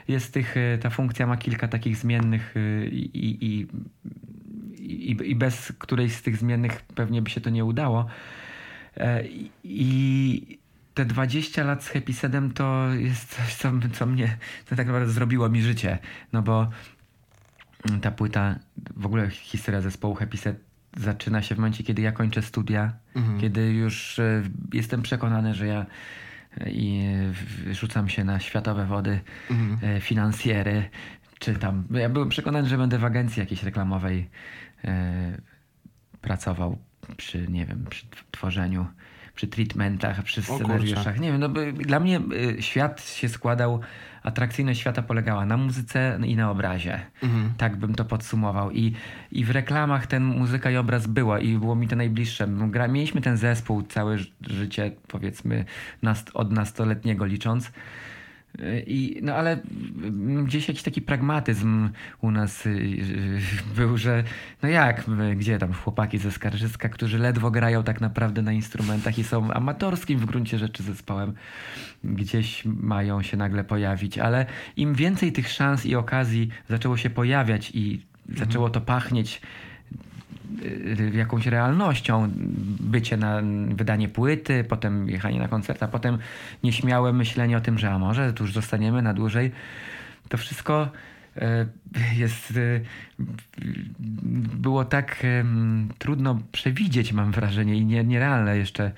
B: jest tych, y, ta funkcja ma kilka takich zmiennych y, i, i, i, i bez którejś z tych zmiennych pewnie by się to nie udało. E, I te 20 lat z Happy Sedem to jest coś, co, co mnie to tak naprawdę zrobiło mi życie. No bo ta płyta, w ogóle historia zespołu Happy Set zaczyna się w momencie, kiedy ja kończę studia, mhm. kiedy już e, jestem przekonany, że ja e, i rzucam się na światowe wody mhm. finansjery, czy tam. Ja byłem przekonany, że będę w agencji jakiejś reklamowej pracował przy, nie wiem, przy tworzeniu, przy treatmentach, przy scenariuszach. Nie wiem, no, dla mnie y, świat się składał, atrakcyjność świata polegała na muzyce i na obrazie. Mhm. Tak bym to podsumował. I, I w reklamach ten muzyka i obraz była i było mi to najbliższe. Gra, mieliśmy ten zespół całe życie, powiedzmy, od nastoletniego licząc. I, no ale gdzieś jakiś taki pragmatyzm u nas y, y, był, że no jak, gdzie tam chłopaki ze Skarżyska, którzy ledwo grają tak naprawdę na instrumentach i są amatorskim w gruncie rzeczy zespołem, gdzieś mają się nagle pojawić, ale im więcej tych szans i okazji zaczęło się pojawiać i zaczęło to pachnieć Y, jakąś realnością. Bycie na wydanie płyty, potem jechanie na koncert, a potem nieśmiałe myślenie o tym, że a może tu już zostaniemy na dłużej. To wszystko y, jest y, było tak trudno przewidzieć, mam wrażenie, i nie, nierealne jeszcze,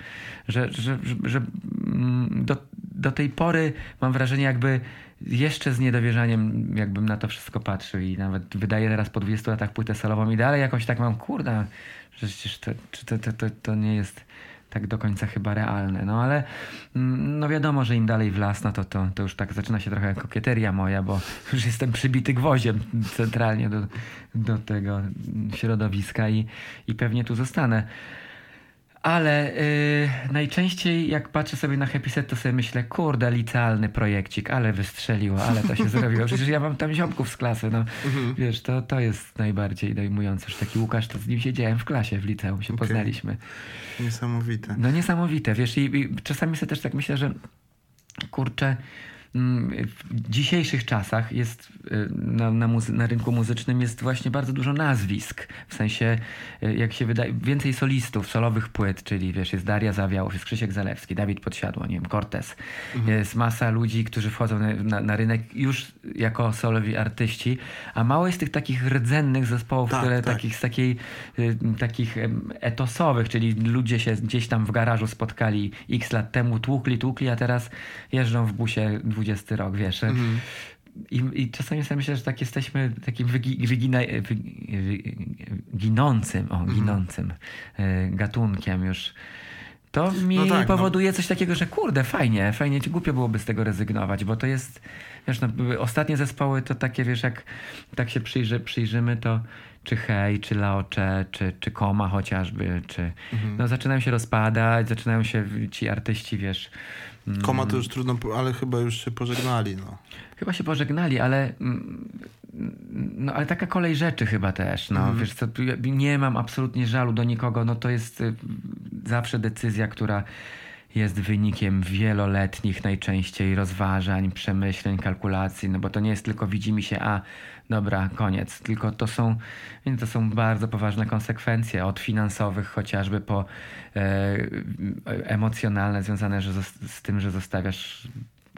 B: że, że, że, że mm, do, do tej pory mam wrażenie, jakby jeszcze z niedowierzaniem jakbym na to wszystko patrzył i nawet wydaję teraz po 20 latach płytę solową i dalej jakoś tak mam, kurde, że przecież to, to, to, to, to nie jest tak do końca chyba realne. No ale mm, no wiadomo, że im dalej w las, no to, to, to już tak zaczyna się trochę kokieteria moja, bo już jestem przybity gwoździem centralnie do, do tego środowiska i, i pewnie tu zostanę. Ale yy, najczęściej jak patrzę sobie na Happy Set, to sobie myślę, kurde, licealny projekcik, ale wystrzeliło, ale to się zrobiło. Przecież ja mam tam ziomków z klasy, no. Mhm. Wiesz, to, to jest najbardziej dojmujące, że taki Łukasz, to z nim siedziałem w klasie w liceum, się okay. poznaliśmy.
A: Niesamowite.
B: No niesamowite, wiesz, i, i czasami sobie też tak myślę, że kurczę, w dzisiejszych czasach jest y, na, na, muzy- na, rynku muzycznym jest właśnie bardzo dużo nazwisk. W sensie, y, jak się wydaje, więcej solistów, solowych płyt, czyli wiesz, jest Daria Zawiałow, jest Krzysiek Zalewski, Dawid Podsiadło, nie wiem, Cortez. Mhm. Jest masa ludzi, którzy wchodzą na, na, na, rynek już jako solowi artyści, a mało jest tych takich rdzennych zespołów, tak, które tak. takich z takiej, y, takich etosowych, czyli ludzie się gdzieś tam w garażu spotkali x lat temu, tłukli, tłukli, a teraz jeżdżą w busie 20 rok, wiesz. Mm. I, I czasami sobie myślę, że tak jesteśmy takim wygi, wygina, ginącym, o, mhm. ginącym mm. gatunkiem już. To mi no tak, no. powoduje no. coś takiego, że kurde, fajnie, fajnie, głupio byłoby z tego rezygnować, bo to jest, wiesz, no, ostatnie zespoły to takie, wiesz, jak tak się przyjrzy, przyjrzymy, to czy Hej, czy Laocze, czy, czy Koma chociażby, czy mhm. no zaczynają się rozpadać, zaczynają się ci artyści, wiesz,
A: Koma to już trudno, ale chyba już się pożegnali. No.
B: Chyba się pożegnali, ale mm, no ale taka kolej rzeczy chyba też, no mm. wiesz co, nie mam absolutnie żalu do nikogo, no to jest y, zawsze decyzja, która jest wynikiem wieloletnich najczęściej rozważań, przemyśleń, kalkulacji, no bo to nie jest tylko widzi mi się, a dobra, koniec, tylko to są, to są bardzo poważne konsekwencje, od finansowych chociażby po e, emocjonalne, związane że z tym, że zostawiasz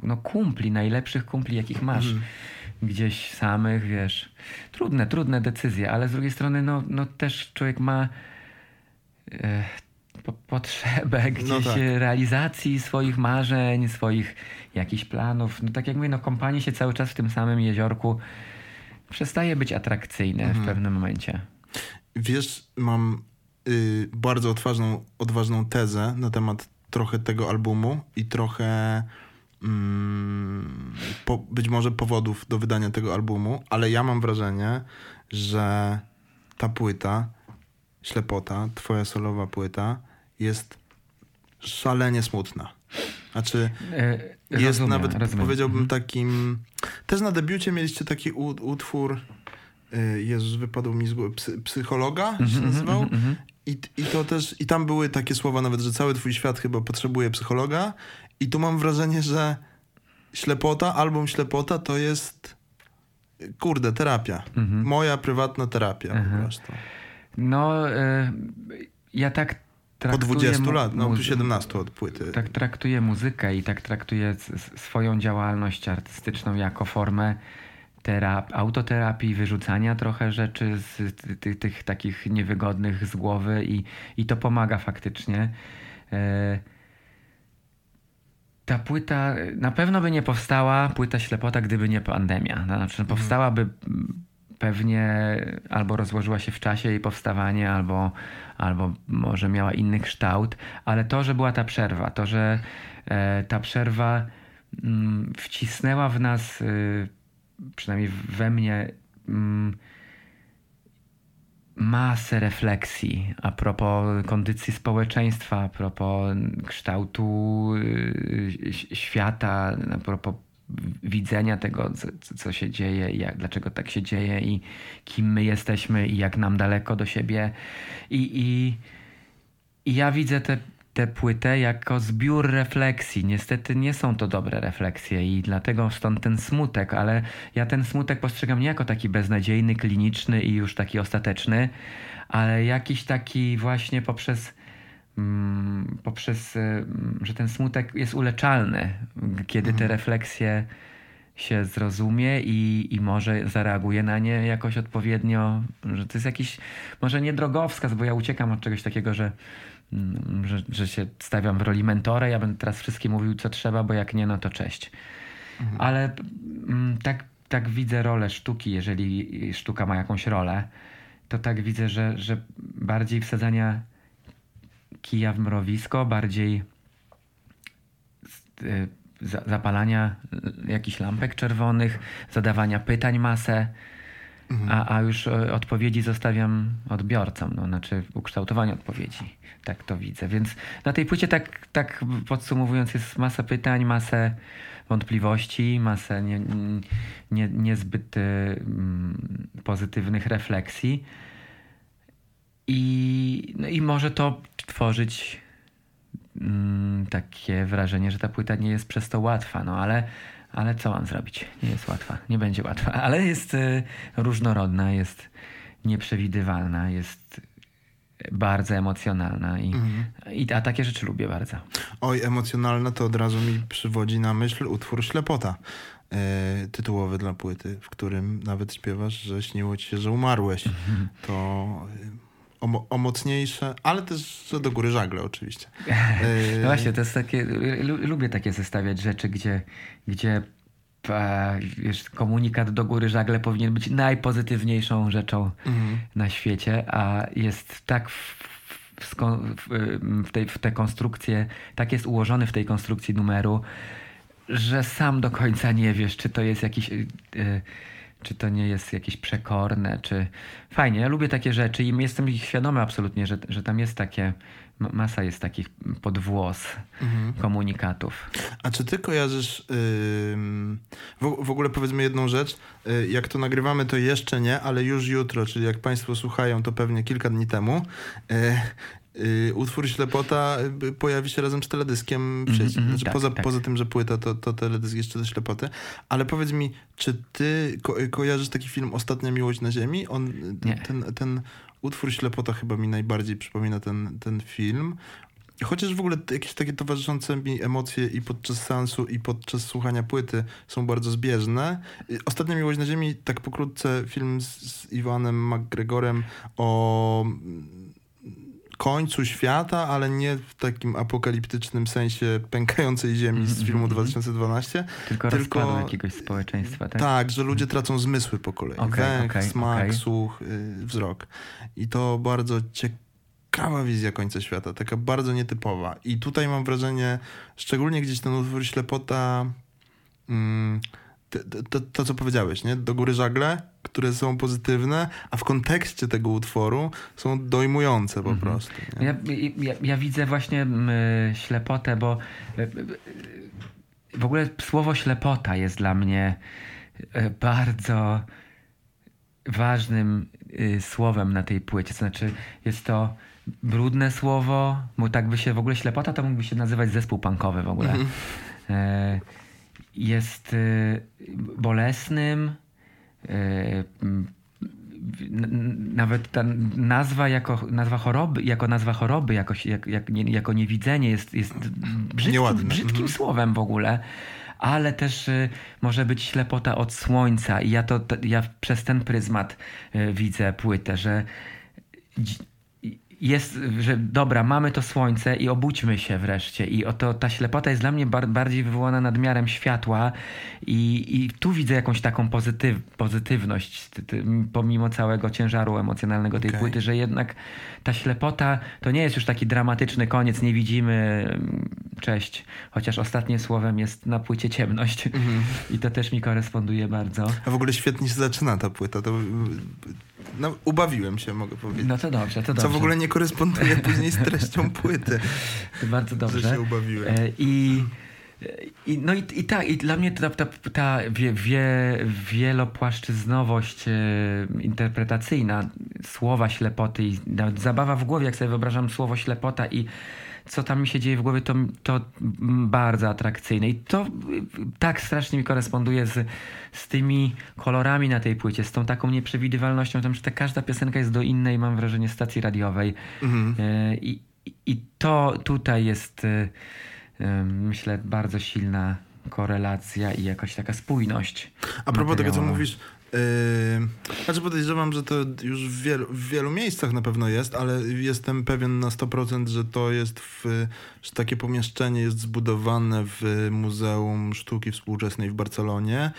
B: no, kumpli, najlepszych kumpli, jakich masz. Mm. Gdzieś samych, wiesz. Trudne, trudne decyzje, ale z drugiej strony, no, no też człowiek ma e, po, potrzebę no gdzieś no tak. realizacji swoich marzeń, swoich jakichś planów. No tak jak mówię, no kąpanie się cały czas w tym samym jeziorku przestaje być atrakcyjne mhm. w pewnym momencie.
A: Wiesz, mam y, bardzo odważną, odważną tezę na temat trochę tego albumu i trochę mm, po, być może powodów do wydania tego albumu, ale ja mam wrażenie, że ta płyta, ślepota, twoja solowa płyta, jest szalenie smutna. Znaczy, e, jest rozumiem, nawet, rozumiem. powiedziałbym, mhm. takim. Też na debiucie mieliście taki utwór. Y, Jezus, wypadł mi z głowy. Psy, psychologa się mhm, nazywał. Mm -hmm. I, I to też, i tam były takie słowa nawet, że cały twój świat chyba potrzebuje psychologa. I tu mam wrażenie, że Ślepota, album Ślepota to jest kurde, terapia.
B: Mhm.
A: Moja prywatna terapia po prostu.
B: No, y, ja tak
A: Po
B: traktuję
A: 20
B: mu-
A: lat, no
B: muzy-
A: 17 od płyty.
B: Tak traktuję muzykę i tak s- swoją działalność artystyczną jako formę terap- autoterapii, wyrzucania trochę rzeczy z ty- ty- tych takich niewygodnych z głowy i, i to pomaga faktycznie. E, Ta płyta na pewno by nie powstała, płyta Ślepota, gdyby nie pandemia. Znaczy powstałaby mm, pewnie albo rozłożyła się w czasie jej powstawanie, albo, albo może miała inny kształt, ale to, że była ta przerwa, to, że e, ta przerwa mm, wcisnęła w nas, y, przynajmniej we mnie, mm, masę refleksji a propos kondycji społeczeństwa, a propos kształtu y, świata, a propos widzenia tego, co, co się dzieje i jak, dlaczego tak się dzieje i kim my jesteśmy i jak nam daleko do siebie. I, i, i ja widzę tę tę płytę jako zbiór refleksji. Niestety nie są to dobre refleksje i dlatego stąd ten smutek, ale ja ten smutek postrzegam nie jako taki beznadziejny, kliniczny i już taki ostateczny, ale jakiś taki właśnie poprzez poprzez, mm, że ten smutek jest uleczalny, kiedy te refleksje się zrozumie i, i może zareaguje na nie jakoś odpowiednio, że to jest jakiś, może nie drogowskaz, bo ja uciekam od czegoś takiego, że, mm, że, że się stawiam w roli mentora, ja będę teraz wszystkim mówił co trzeba, bo jak nie, no to cześć. Ale mm, tak, tak widzę rolę sztuki, jeżeli sztuka ma jakąś rolę, to tak widzę, że, że bardziej wsadzania kija w mrowisko, bardziej za- zapalania jakichś lampek czerwonych, zadawania pytań masę, a, a już y, odpowiedzi zostawiam odbiorcom, no, znaczy ukształtowanie odpowiedzi. Tak to widzę. Więc na tej płycie tak, tak podsumowując jest masa pytań, masę wątpliwości, masę nie, nie, niezbyt y, mm, pozytywnych refleksji. I, no i może to tworzyć mm, takie wrażenie, że ta płyta nie jest przez to łatwa, no ale, ale co mam zrobić? Nie jest łatwa, nie będzie łatwa, ale jest y, różnorodna, jest nieprzewidywalna, jest bardzo emocjonalna i, i a takie rzeczy lubię bardzo.
A: Oj, emocjonalne to od razu mi przywodzi na myśl utwór Ślepota. E, tytułowy dla płyty, w którym nawet śpiewasz, że śniło ci się, że umarłeś. To e, omo- o mocniejsze, ale też, że do góry żagle oczywiście. E,
B: No właśnie, to jest takie, lu, lubię takie zestawiać rzeczy, gdzie, gdzie e, wiesz, komunikat do góry żagle powinien być najpozytywniejszą rzeczą na świecie, a jest tak w, w, w, tej, w te konstrukcje, tak jest ułożony w tej konstrukcji numeru, że sam do końca nie wiesz, czy to jest jakiś... y, y, czy to nie jest jakieś przekorne, czy... Fajnie, ja lubię takie rzeczy i jestem ich świadomy absolutnie, że, że tam jest takie... ma- Masa jest takich podwłos komunikatów.
A: A czy ty kojarzysz ym, w, w ogóle powiedzmy jedną rzecz, y, jak to nagrywamy to jeszcze nie, ale już jutro, czyli jak państwo słuchają to pewnie kilka dni temu, y, y, utwór Ślepota y, pojawi się razem z teledyskiem sieci.
B: mhm,
A: znaczy,
B: tak,
A: poza,
B: tak.
A: poza tym, że płyta to, to teledysk jeszcze do Ślepoty, ale powiedz mi, czy ty ko kojarzysz taki film Ostatnia Miłość na Ziemi? On, y,
B: Nie.
A: ten, ten utwór Ślepota chyba mi najbardziej przypomina ten, ten film. Chociaż w ogóle jakieś takie towarzyszące mi emocje i podczas seansu, i podczas słuchania płyty są bardzo zbieżne. Y, Ostatnia Miłość na Ziemi, tak pokrótce, film z, z Iwanem McGregorem o mm, końcu świata, ale nie w takim apokaliptycznym sensie pękającej ziemi z filmu 2012.
B: Tylko,
A: Tylko-
B: rozpadu jakiegoś społeczeństwa, tak?
A: Tak, że ludzie tracą zmysły po kolei.
B: Okej,
A: Węch,
B: okej,
A: smak,
B: okej.
A: słuch, y, wzrok. I to bardzo ciekawa wizja końca świata, taka bardzo nietypowa. I tutaj mam wrażenie, szczególnie gdzieś ten utwór Ślepota, mm, to, to, to, co powiedziałeś, nie? Do góry żagle, które są pozytywne, a w kontekście tego utworu są dojmujące po prostu. Nie?
B: Ja, ja, ja widzę właśnie mm, ślepotę, bo y, y, y, w ogóle słowo ślepota jest dla mnie y, bardzo ważnym y, słowem na tej płycie. Znaczy, jest to brudne słowo, bo tak by się w ogóle ślepota to mógłby się nazywać zespół punkowy w ogóle. E, jest y, bolesnym. y, Nawet ta nazwa jako nazwa choroby, jako nazwa choroby, jako, jak, jako niewidzenie jest, jest brzydkim,
A: Nieładne.
B: brzydkim
A: Mhm.
B: słowem w ogóle. Ale też y, może być ślepota od słońca i ja to, to ja przez ten pryzmat y, widzę płytę, że jest, że dobra, mamy to słońce i obudźmy się wreszcie. I oto ta ślepota jest dla mnie bar bardziej wywołana nadmiarem światła i, i tu widzę jakąś taką pozytyw pozytywność, ty, ty, pomimo całego ciężaru emocjonalnego tej
A: Okej.
B: płyty, że jednak ta ślepota to nie jest już taki dramatyczny koniec, nie widzimy, mm, cześć, chociaż ostatnim słowem jest na płycie ciemność i to też mi koresponduje bardzo.
A: A w ogóle świetnie się zaczyna ta płyta. To, no, ubawiłem się, mogę powiedzieć.
B: No to dobrze, to dobrze.
A: Co w ogóle nie koresponduje później z treścią płyty.
B: To bardzo dobrze.
A: Że się ubawiłem.
B: E, I, i, no i, i tak, i dla mnie ta, ta, ta wie, wie, wielopłaszczyznowość e, interpretacyjna słowa ślepoty i zabawa w głowie, jak sobie wyobrażam słowo ślepota i co tam mi się dzieje w głowie, to, to bardzo atrakcyjne. I to tak strasznie mi koresponduje z, z tymi kolorami na tej płycie, z tą taką nieprzewidywalnością, tam, że ta każda piosenka jest do innej, mam wrażenie, stacji radiowej.
A: Mhm.
B: E, I, I to tutaj jest, e, e, myślę, bardzo silna korelacja i jakaś taka spójność.
A: A propos tego, co mówisz, yy, znaczy podejrzewam, że to już w wielu, w wielu miejscach na pewno jest, ale jestem pewien na 100%, że to jest w, że takie pomieszczenie jest zbudowane w Muzeum Sztuki Współczesnej w Barcelonie.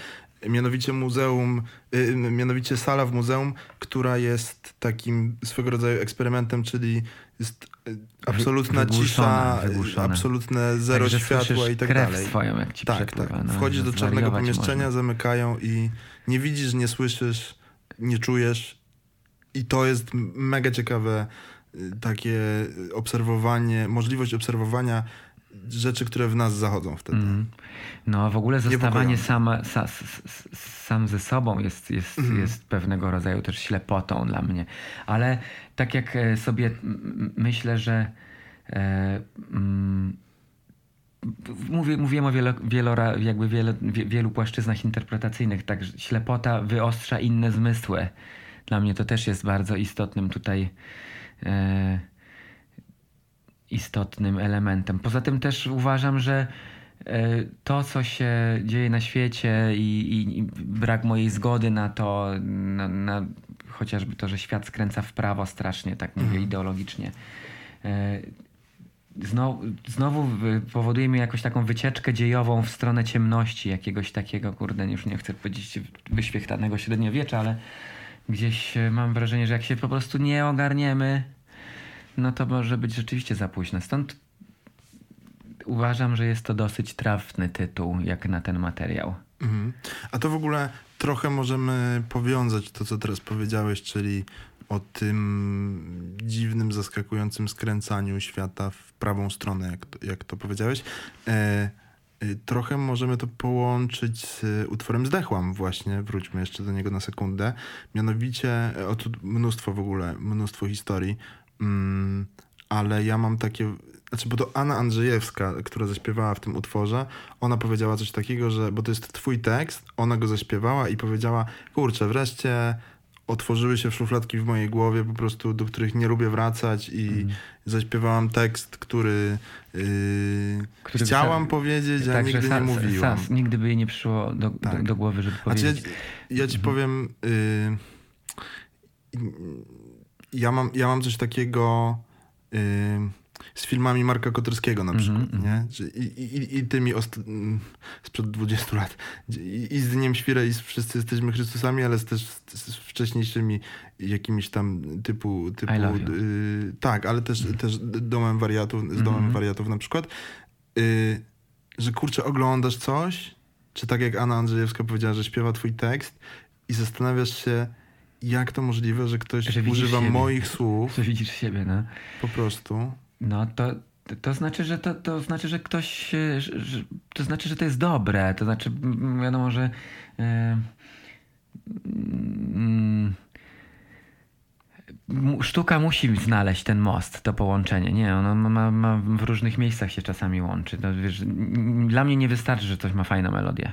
A: Mianowicie muzeum, yy, mianowicie sala w muzeum, która jest takim swego rodzaju eksperymentem, czyli jest yy, absolutna cisza, yy,
B: wygłuszona.
A: absolutne zero
B: Także
A: światła i tak dalej.
B: swoją, jak ci
A: Tak, tak.
B: no,
A: Wchodzisz
B: że
A: do czarnego pomieszczenia,
B: można.
A: zamykają i nie widzisz, nie słyszysz, nie czujesz. I to jest mega ciekawe y, takie y, obserwowanie, możliwość obserwowania rzeczy, które w nas zachodzą wtedy.
B: Mhm. No w ogóle zostawanie sama, sa, s, sam ze sobą jest, jest,
A: Mhm.
B: jest pewnego rodzaju też ślepotą dla mnie. Ale tak jak e, sobie myślę, że e, mm, Mówię, mówiłem o wielo, wielora, jakby wiele, wie, wielu płaszczyznach interpretacyjnych, tak ślepota wyostrza inne zmysły. Dla mnie to też jest bardzo istotnym tutaj e, istotnym elementem. Poza tym też uważam, że e, to, co się dzieje na świecie i, i, i brak mojej zgody na to, na, na chociażby to, że świat skręca w prawo strasznie, tak mówię ideologicznie, e, znowu, znowu wy- powoduje mi jakąś taką wycieczkę dziejową w stronę ciemności, jakiegoś takiego, kurde, już nie chcę powiedzieć wyświechtanego średniowiecza, ale gdzieś e, mam wrażenie, że jak się po prostu nie ogarniemy, no to może być rzeczywiście za późno. Stąd uważam, że jest to dosyć trafny tytuł, jak na ten materiał.
A: Mhm. A to w ogóle trochę możemy powiązać to, co teraz powiedziałeś, czyli o tym dziwnym, zaskakującym skręcaniu świata w prawą stronę, jak to, jak to powiedziałeś. E, y, trochę możemy to połączyć z utworem Zdechłam właśnie, wróćmy jeszcze do niego na sekundę. Mianowicie, e, o tu mnóstwo w ogóle, mnóstwo historii, mm, ale ja mam takie, znaczy, bo to Anna Andrzejewska, która zaśpiewała w tym utworze, ona powiedziała coś takiego, że, bo to jest twój tekst, ona go zaśpiewała i powiedziała, kurczę, wreszcie otworzyły się szufladki w mojej głowie, po prostu, do których nie lubię wracać i
B: Mhm.
A: zaśpiewałam tekst, który, yy,
B: Który
A: chciałam powiedzieć, a
B: Także
A: nigdy nie mówiłam.
B: Sas, nigdy by jej nie przyszło do,
A: Tak.
B: do, do głowy, żeby
A: Znaczy, ja,
B: powiedzieć.
A: ja ci powiem, y, ja, mam, ja mam coś takiego y, z filmami Marka Koterskiego na
B: Mhm,
A: przykład,
B: mhm.
A: nie? I, i, I tymi ost- mm, sprzed 20 lat. I, I z Dniem Świra i z Wszyscy Jesteśmy Chrystusami, ale z też z, z wcześniejszymi jakimiś tam typu... typu y, tak, ale też, też Domem Wariatów, z Domem
B: Mhm.
A: Wariatów na przykład. Y, że kurczę, oglądasz coś, czy tak jak Anna Andrzejewska powiedziała, że śpiewa twój tekst i zastanawiasz się, jak to możliwe, że ktoś
B: Że
A: używa
B: siebie.
A: moich słów
B: Że widzisz siebie, no.
A: po prostu.
B: No to, to znaczy, że to, to znaczy, że ktoś, e, że, to znaczy, że to jest dobre. To znaczy, wiadomo, że mu- sztuka musi znaleźć ten most, to połączenie. Nie, ono ma, ma w różnych miejscach się czasami łączy. To, wiesz, dla mnie nie wystarczy, że coś ma fajną melodię.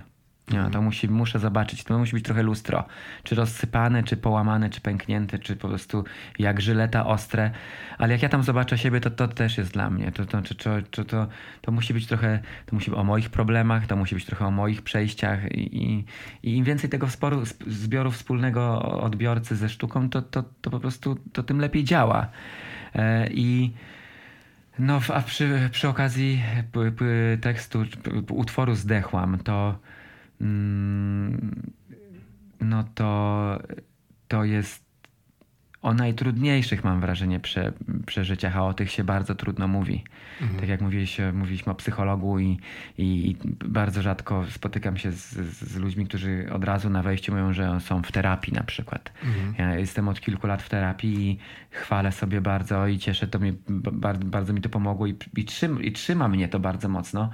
B: Nie, to musi, muszę zobaczyć, to musi być trochę lustro. Czy rozsypane, czy połamane, czy pęknięte, czy po prostu jak żyleta ostre. Ale jak ja tam zobaczę siebie, to to też jest dla mnie. To, to, to, to, to, to musi być trochę, to musi być o moich problemach, to musi być trochę o moich przejściach i, i, i im więcej tego sporu, zbioru wspólnego odbiorcy ze sztuką, to, to, to po prostu to tym lepiej działa. E, I no, a przy, przy okazji tekstu, utworu Zdechłam, to no to, to jest o najtrudniejszych, mam wrażenie, prze, przeżyciach, a o tych się bardzo trudno mówi. Mhm. Tak jak mówiliśmy, mówiliśmy o psychologu i, i, bardzo rzadko spotykam się z, z, ludźmi, którzy od razu na wejściu mówią, że są w terapii na przykład. Mhm. Ja jestem od kilku lat w terapii i chwalę sobie bardzo i cieszę, to mi, bardzo, bardzo mi to pomogło i, i, trzyma, i trzyma mnie to bardzo mocno.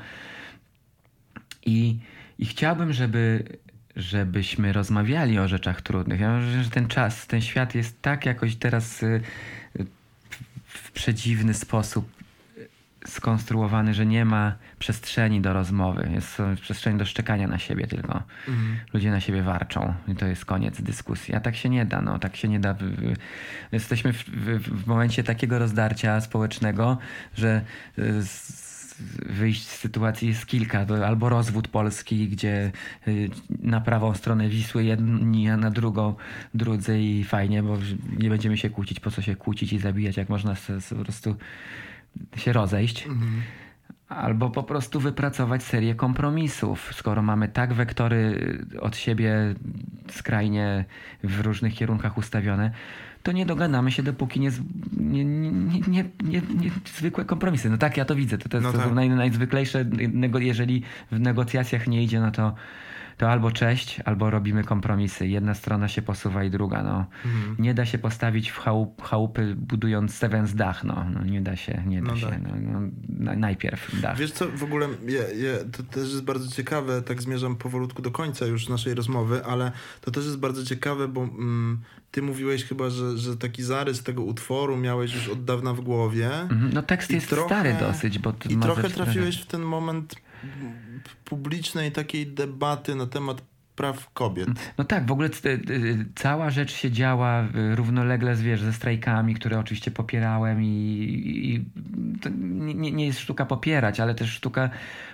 B: I i chciałbym, żeby, żebyśmy rozmawiali o rzeczach trudnych. Ja myślę, że ten czas, ten świat jest tak jakoś teraz y, w przedziwny sposób skonstruowany, że nie ma przestrzeni do rozmowy. Jest przestrzeń do szczekania na siebie tylko. Mhm. Ludzie na siebie warczą i to jest koniec dyskusji. A tak się nie da. No, tak się nie da. Jesteśmy w, w, w momencie takiego rozdarcia społecznego, że z, wyjść z sytuacji jest kilka. Albo rozwód Polski, gdzie y, na prawą stronę Wisły jedni, a na drugą drudzy i fajnie, bo nie będziemy się kłócić, po co się kłócić i zabijać, jak można po prostu się rozejść. Mhm. Albo po prostu wypracować serię kompromisów. Skoro mamy tak wektory od siebie skrajnie w różnych kierunkach ustawione, to nie dogadamy się, dopóki nie, nie, nie, nie, nie, nie zwykłe kompromisy. No tak, ja to widzę. To, to jest no tak. naj, najzwyklejsze, jeżeli w negocjacjach nie idzie, no to to albo cześć, albo robimy kompromisy. Jedna strona się posuwa i druga. No. Mhm. Nie da się postawić w chałup, chałupy budując Sevens dach. No. no nie da się, nie da no się. Tak. No, no, najpierw dach.
A: Wiesz co, w ogóle ja, ja, to też jest bardzo ciekawe, tak zmierzam powolutku do końca już naszej rozmowy, ale to też jest bardzo ciekawe, bo mm, ty mówiłeś chyba, że, że taki zarys tego utworu miałeś już od dawna w głowie.
B: Mhm. No tekst jest trochę, stary dosyć, bo...
A: I trochę trafiłeś w ten moment publicznej takiej debaty na temat praw kobiet.
B: No tak, w ogóle cała rzecz się działa równolegle z, wiesz, ze strajkami, które oczywiście popierałem i, i nie, nie, jest sztuka popierać, ale też sztuka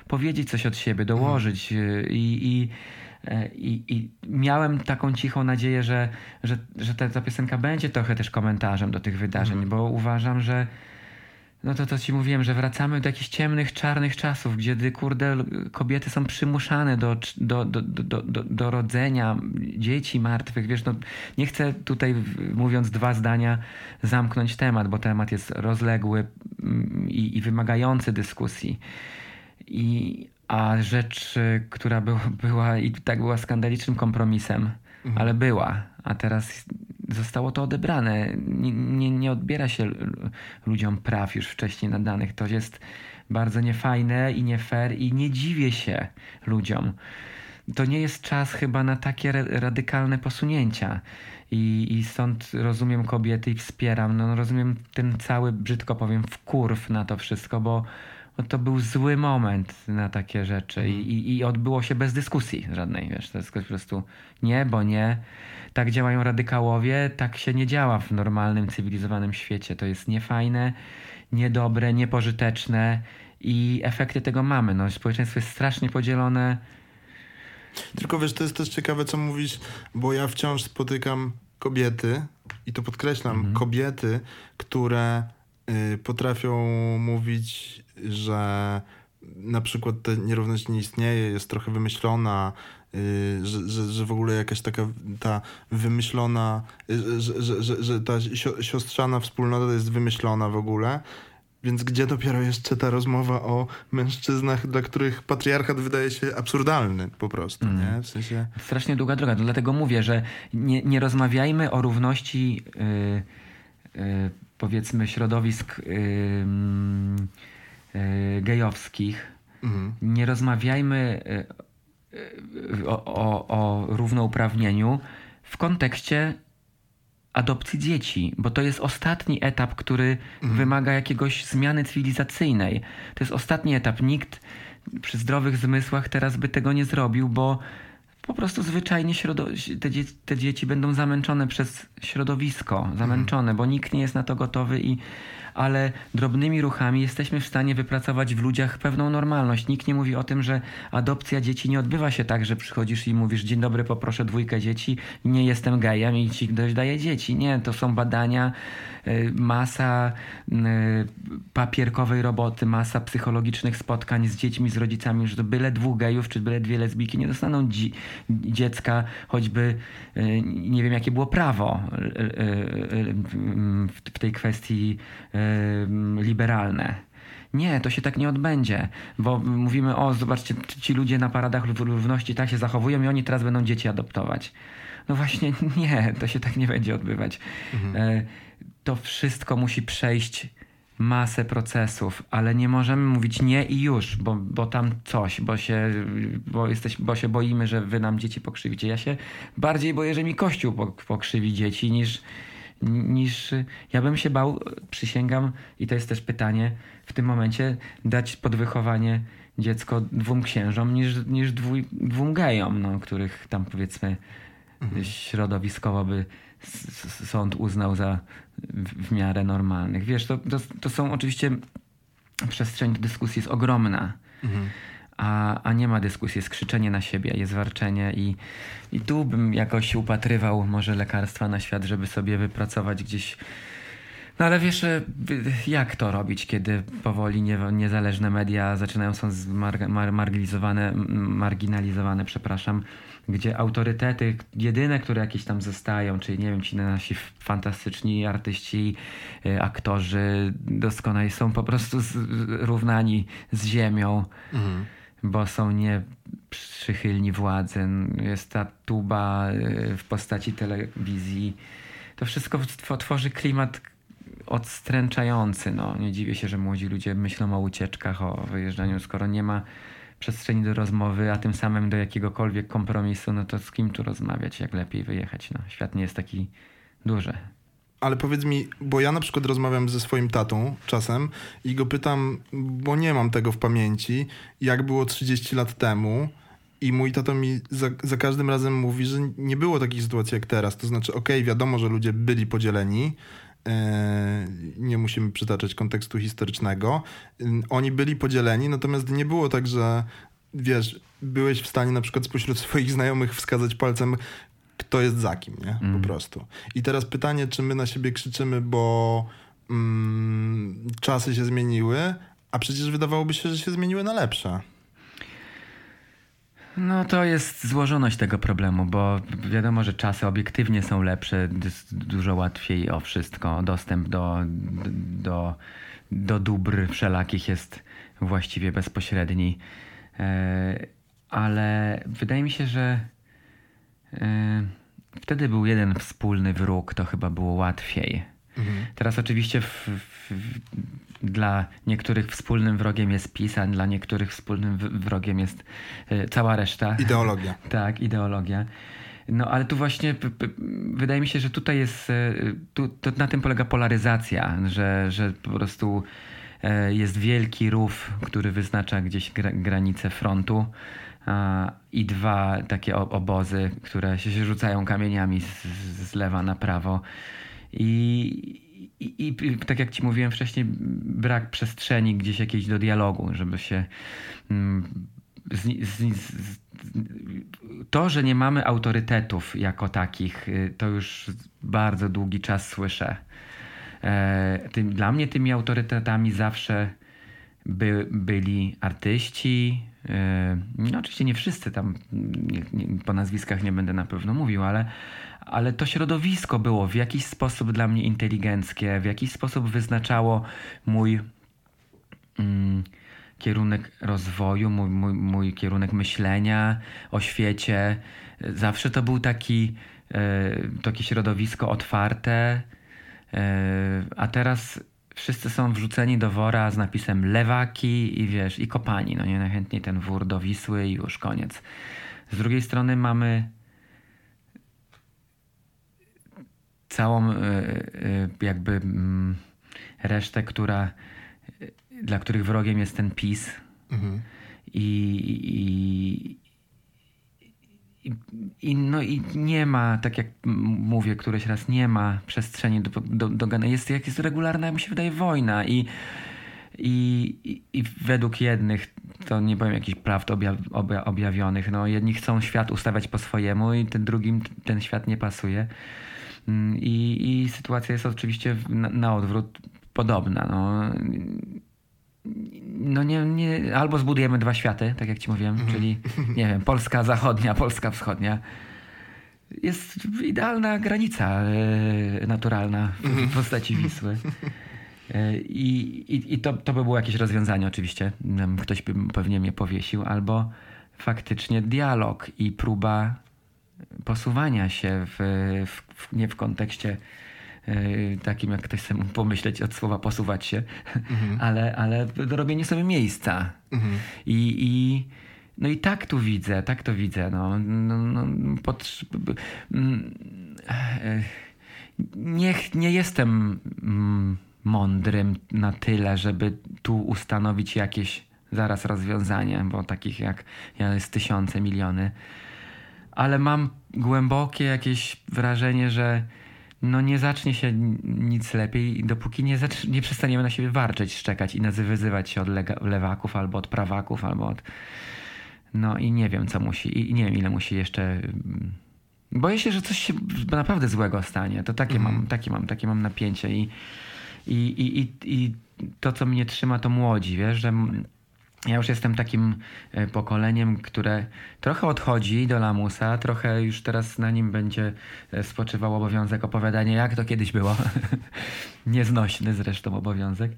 B: powiedzieć coś od siebie, dołożyć mhm. i, i i, miałem taką cichą nadzieję, że, że, że ta, ta piosenka będzie trochę też komentarzem do tych wydarzeń, mm. bo uważam, że no to to ci mówiłem, że wracamy do jakichś ciemnych, czarnych czasów, gdzie kurde kobiety są przymuszane do, do, do, do, do, do rodzenia dzieci martwych. Wiesz, no, nie chcę tutaj mówiąc dwa zdania zamknąć temat, bo temat jest rozległy mm, i, i wymagający dyskusji. I, a rzecz, która był, była i tak była skandalicznym kompromisem, mhm. ale była, a teraz zostało to odebrane. Nie, nie, nie odbiera się ludziom praw już wcześniej nadanych. To jest bardzo niefajne i nie fair i nie dziwię się ludziom. To nie jest czas chyba na takie radykalne posunięcia. I, I stąd rozumiem kobiety i wspieram. No, rozumiem ten cały, brzydko powiem, wkurw na to wszystko, bo no to był zły moment na takie rzeczy i, i, odbyło się bez dyskusji żadnej, wiesz, to jest po prostu nie, bo nie. Tak działają radykałowie, tak się nie działa w normalnym, cywilizowanym świecie. To jest niefajne, niedobre, niepożyteczne i efekty tego mamy. No, społeczeństwo jest strasznie podzielone.
A: Tylko wiesz, to jest też ciekawe, co mówisz, bo ja wciąż spotykam kobiety, i to podkreślam, mhm. kobiety, które y, potrafią mówić że na przykład ta nierówność nie istnieje, jest trochę wymyślona, yy, że, że, że w ogóle jakaś taka ta wymyślona, yy, że, że, że, że ta siostrzana wspólnota jest wymyślona w ogóle. Więc gdzie dopiero jeszcze ta rozmowa o mężczyznach, dla których patriarchat wydaje się absurdalny po prostu, mm. nie? W sensie...
B: Strasznie długa droga, dlatego mówię, że nie, nie rozmawiajmy o równości yy, powiedzmy środowisk gejowskich. Mhm. Nie rozmawiajmy e, e, o, o, o równouprawnieniu w kontekście adopcji dzieci, bo to jest ostatni etap, który wymaga jakiegoś zmiany cywilizacyjnej. To jest ostatni etap. Nikt przy zdrowych zmysłach teraz by tego nie zrobił, bo po prostu zwyczajnie te, dzie- te dzieci będą zamęczone przez środowisko, zamęczone, bo nikt nie jest na to gotowy i ale drobnymi ruchami jesteśmy w stanie wypracować w ludziach pewną normalność. Nikt nie mówi o tym, że adopcja dzieci nie odbywa się tak, że przychodzisz i mówisz dzień dobry, poproszę dwójkę dzieci, nie jestem gejem i ci ktoś daje dzieci. Nie, to są badania, masa y, papierkowej roboty, masa psychologicznych spotkań z dziećmi, z rodzicami, że to byle dwóch gejów czy byle dwie lesbijki nie dostaną dzi- dziecka, choćby y, nie wiem jakie było prawo y, y, y, w tej kwestii y, liberalne. Nie, to się tak nie odbędzie, bo mówimy, o zobaczcie, ci ludzie na paradach równości tak się zachowują i oni teraz będą dzieci adoptować. No właśnie nie, to się tak nie będzie odbywać. E, To wszystko musi przejść masę procesów, ale nie możemy mówić nie i już, bo, bo tam coś, bo się, bo, jesteś, bo się boimy, że wy nam dzieci pokrzywicie. Ja się bardziej boję, że mi Kościół pok- pokrzywi dzieci niż, niż ja bym się bał, przysięgam, i to jest też pytanie, w tym momencie dać pod wychowanie dziecko dwóm księżom niż, niż dwój, dwóm gejom, no, których tam powiedzmy środowiskowo by sąd uznał za w, miarę normalnych. Wiesz, to, to, to są oczywiście przestrzeń do dyskusji jest ogromna. A, a nie ma dyskusji, jest krzyczenie na siebie, jest warczenie i, i tu bym jakoś upatrywał może lekarstwa na świat, żeby sobie wypracować gdzieś no ale wiesz, jak to robić, kiedy powoli nie, niezależne media zaczynają są marginalizowane, marginalizowane, przepraszam, gdzie autorytety, jedyne, które jakieś tam zostają, czyli nie wiem, ci nasi fantastyczni artyści, e, aktorzy doskonali są po prostu z, równani z ziemią, bo są nieprzychylni władzy. Jest ta tuba e, w postaci telewizji. To wszystko tw- tworzy klimat odstręczający. No. Nie dziwię się, że młodzi ludzie myślą o ucieczkach, o wyjeżdżaniu, skoro nie ma przestrzeni do rozmowy, a tym samym do jakiegokolwiek kompromisu, no to z kim tu rozmawiać, jak lepiej wyjechać. No. Świat nie jest taki duży.
A: Ale powiedz mi, bo ja na przykład rozmawiam ze swoim tatą czasem i go pytam, bo nie mam tego w pamięci, jak było 30 lat temu. I mój tato mi za, za każdym razem mówi, że nie było takich sytuacji jak teraz. To znaczy, okej, wiadomo, że ludzie byli podzieleni. E, nie musimy przytaczać kontekstu historycznego. Ym, Oni byli podzieleni, natomiast nie było tak, że wiesz, byłeś w stanie na przykład spośród swoich znajomych wskazać palcem, kto jest za kim, nie? Po prostu. I teraz pytanie, czy my na siebie krzyczymy, bo mm, czasy się zmieniły, a przecież wydawałoby się, że się zmieniły na lepsze.
B: No to jest złożoność tego problemu, bo wiadomo, że czasy obiektywnie są lepsze, dużo łatwiej o wszystko. Dostęp do, do, do dóbr wszelakich jest właściwie bezpośredni. E, Ale wydaje mi się, że e, wtedy był jeden wspólny wróg, to chyba było łatwiej. Teraz oczywiście w, w, dla niektórych wspólnym wrogiem jest PiS, a dla niektórych wspólnym wrogiem jest e, cała reszta.
A: Ideologia.
B: Tak, ideologia. No ale tu właśnie wydaje mi się, że tutaj jest, e, tu, to na tym polega polaryzacja, że, że po prostu e, jest wielki rów, który wyznacza gdzieś gra, granice frontu i dwa takie obozy, które się, się rzucają kamieniami z, z lewa na prawo. I, i, I tak jak ci mówiłem wcześniej, brak przestrzeni gdzieś jakiejś do dialogu, żeby się mm, z, z, z, to, że nie mamy autorytetów jako takich, y, to już bardzo długi czas słyszę. E, dla mnie tymi autorytetami zawsze by, byli artyści. e, No oczywiście nie wszyscy tam, nie, nie, po nazwiskach nie będę na pewno mówił, ale, ale to środowisko było w jakiś sposób dla mnie inteligenckie, w jakiś sposób wyznaczało mój mm, kierunek rozwoju, mój, mój, mój kierunek myślenia o świecie. Zawsze to był taki, e, takie środowisko otwarte, e, a teraz wszyscy są wrzuceni do wora z napisem lewaki i wiesz, i kopani. No nie najchętniej ten wór do Wisły i już koniec. Z drugiej strony mamy całą jakby mm, resztę, która dla których wrogiem jest ten PiS. Mhm. I, i, i, no i nie ma, tak jak mówię któryś raz, nie ma przestrzeni do, do, do jest, jak jest regularna, mi się wydaje, wojna i, i, i, według jednych, to nie powiem jakichś prawd obja, objawionych, no jedni chcą świat ustawiać po swojemu i ten drugim ten świat nie pasuje. Mm, I, i sytuacja jest oczywiście na, na odwrót podobna. No no nie, nie, albo zbudujemy dwa światy, tak jak ci mówiłem, mm. czyli nie wiem, Polska zachodnia, Polska wschodnia. Jest idealna granica y, naturalna w, w, postaci Wisły. E, I, i, to, to by było jakieś rozwiązanie oczywiście. Ktoś by pewnie mnie powiesił, albo faktycznie dialog i próba posuwania się w, w nie w kontekście E, takim, jak ktoś chce pomyśleć od słowa posuwać się, mhm. ale, ale robienie sobie miejsca. Mhm. I, I, no i tak tu widzę, tak to widzę. No, no, no mm, e, nie, nie jestem mm, mądrym na tyle, żeby tu ustanowić jakieś zaraz rozwiązanie, bo takich jak ja jest tysiące, miliony. Ale mam głębokie jakieś wrażenie, że no nie zacznie się nic lepiej, dopóki nie, nie przestaniemy na siebie warczeć, szczekać i wyzywać się od lewaków albo od prawaków, albo od... No i nie wiem, co musi, i nie wiem, ile musi jeszcze... Mm, boję się, że coś się naprawdę złego stanie. To takie, mm. mam, takie, mam, takie mam napięcie i, i, i, i, i to, co mnie trzyma, to młodzi, wiesz, że ja już jestem takim e, pokoleniem, które trochę odchodzi do lamusa, trochę już teraz na nim będzie e, spoczywał obowiązek opowiadania, jak to kiedyś było. Nieznośny zresztą obowiązek.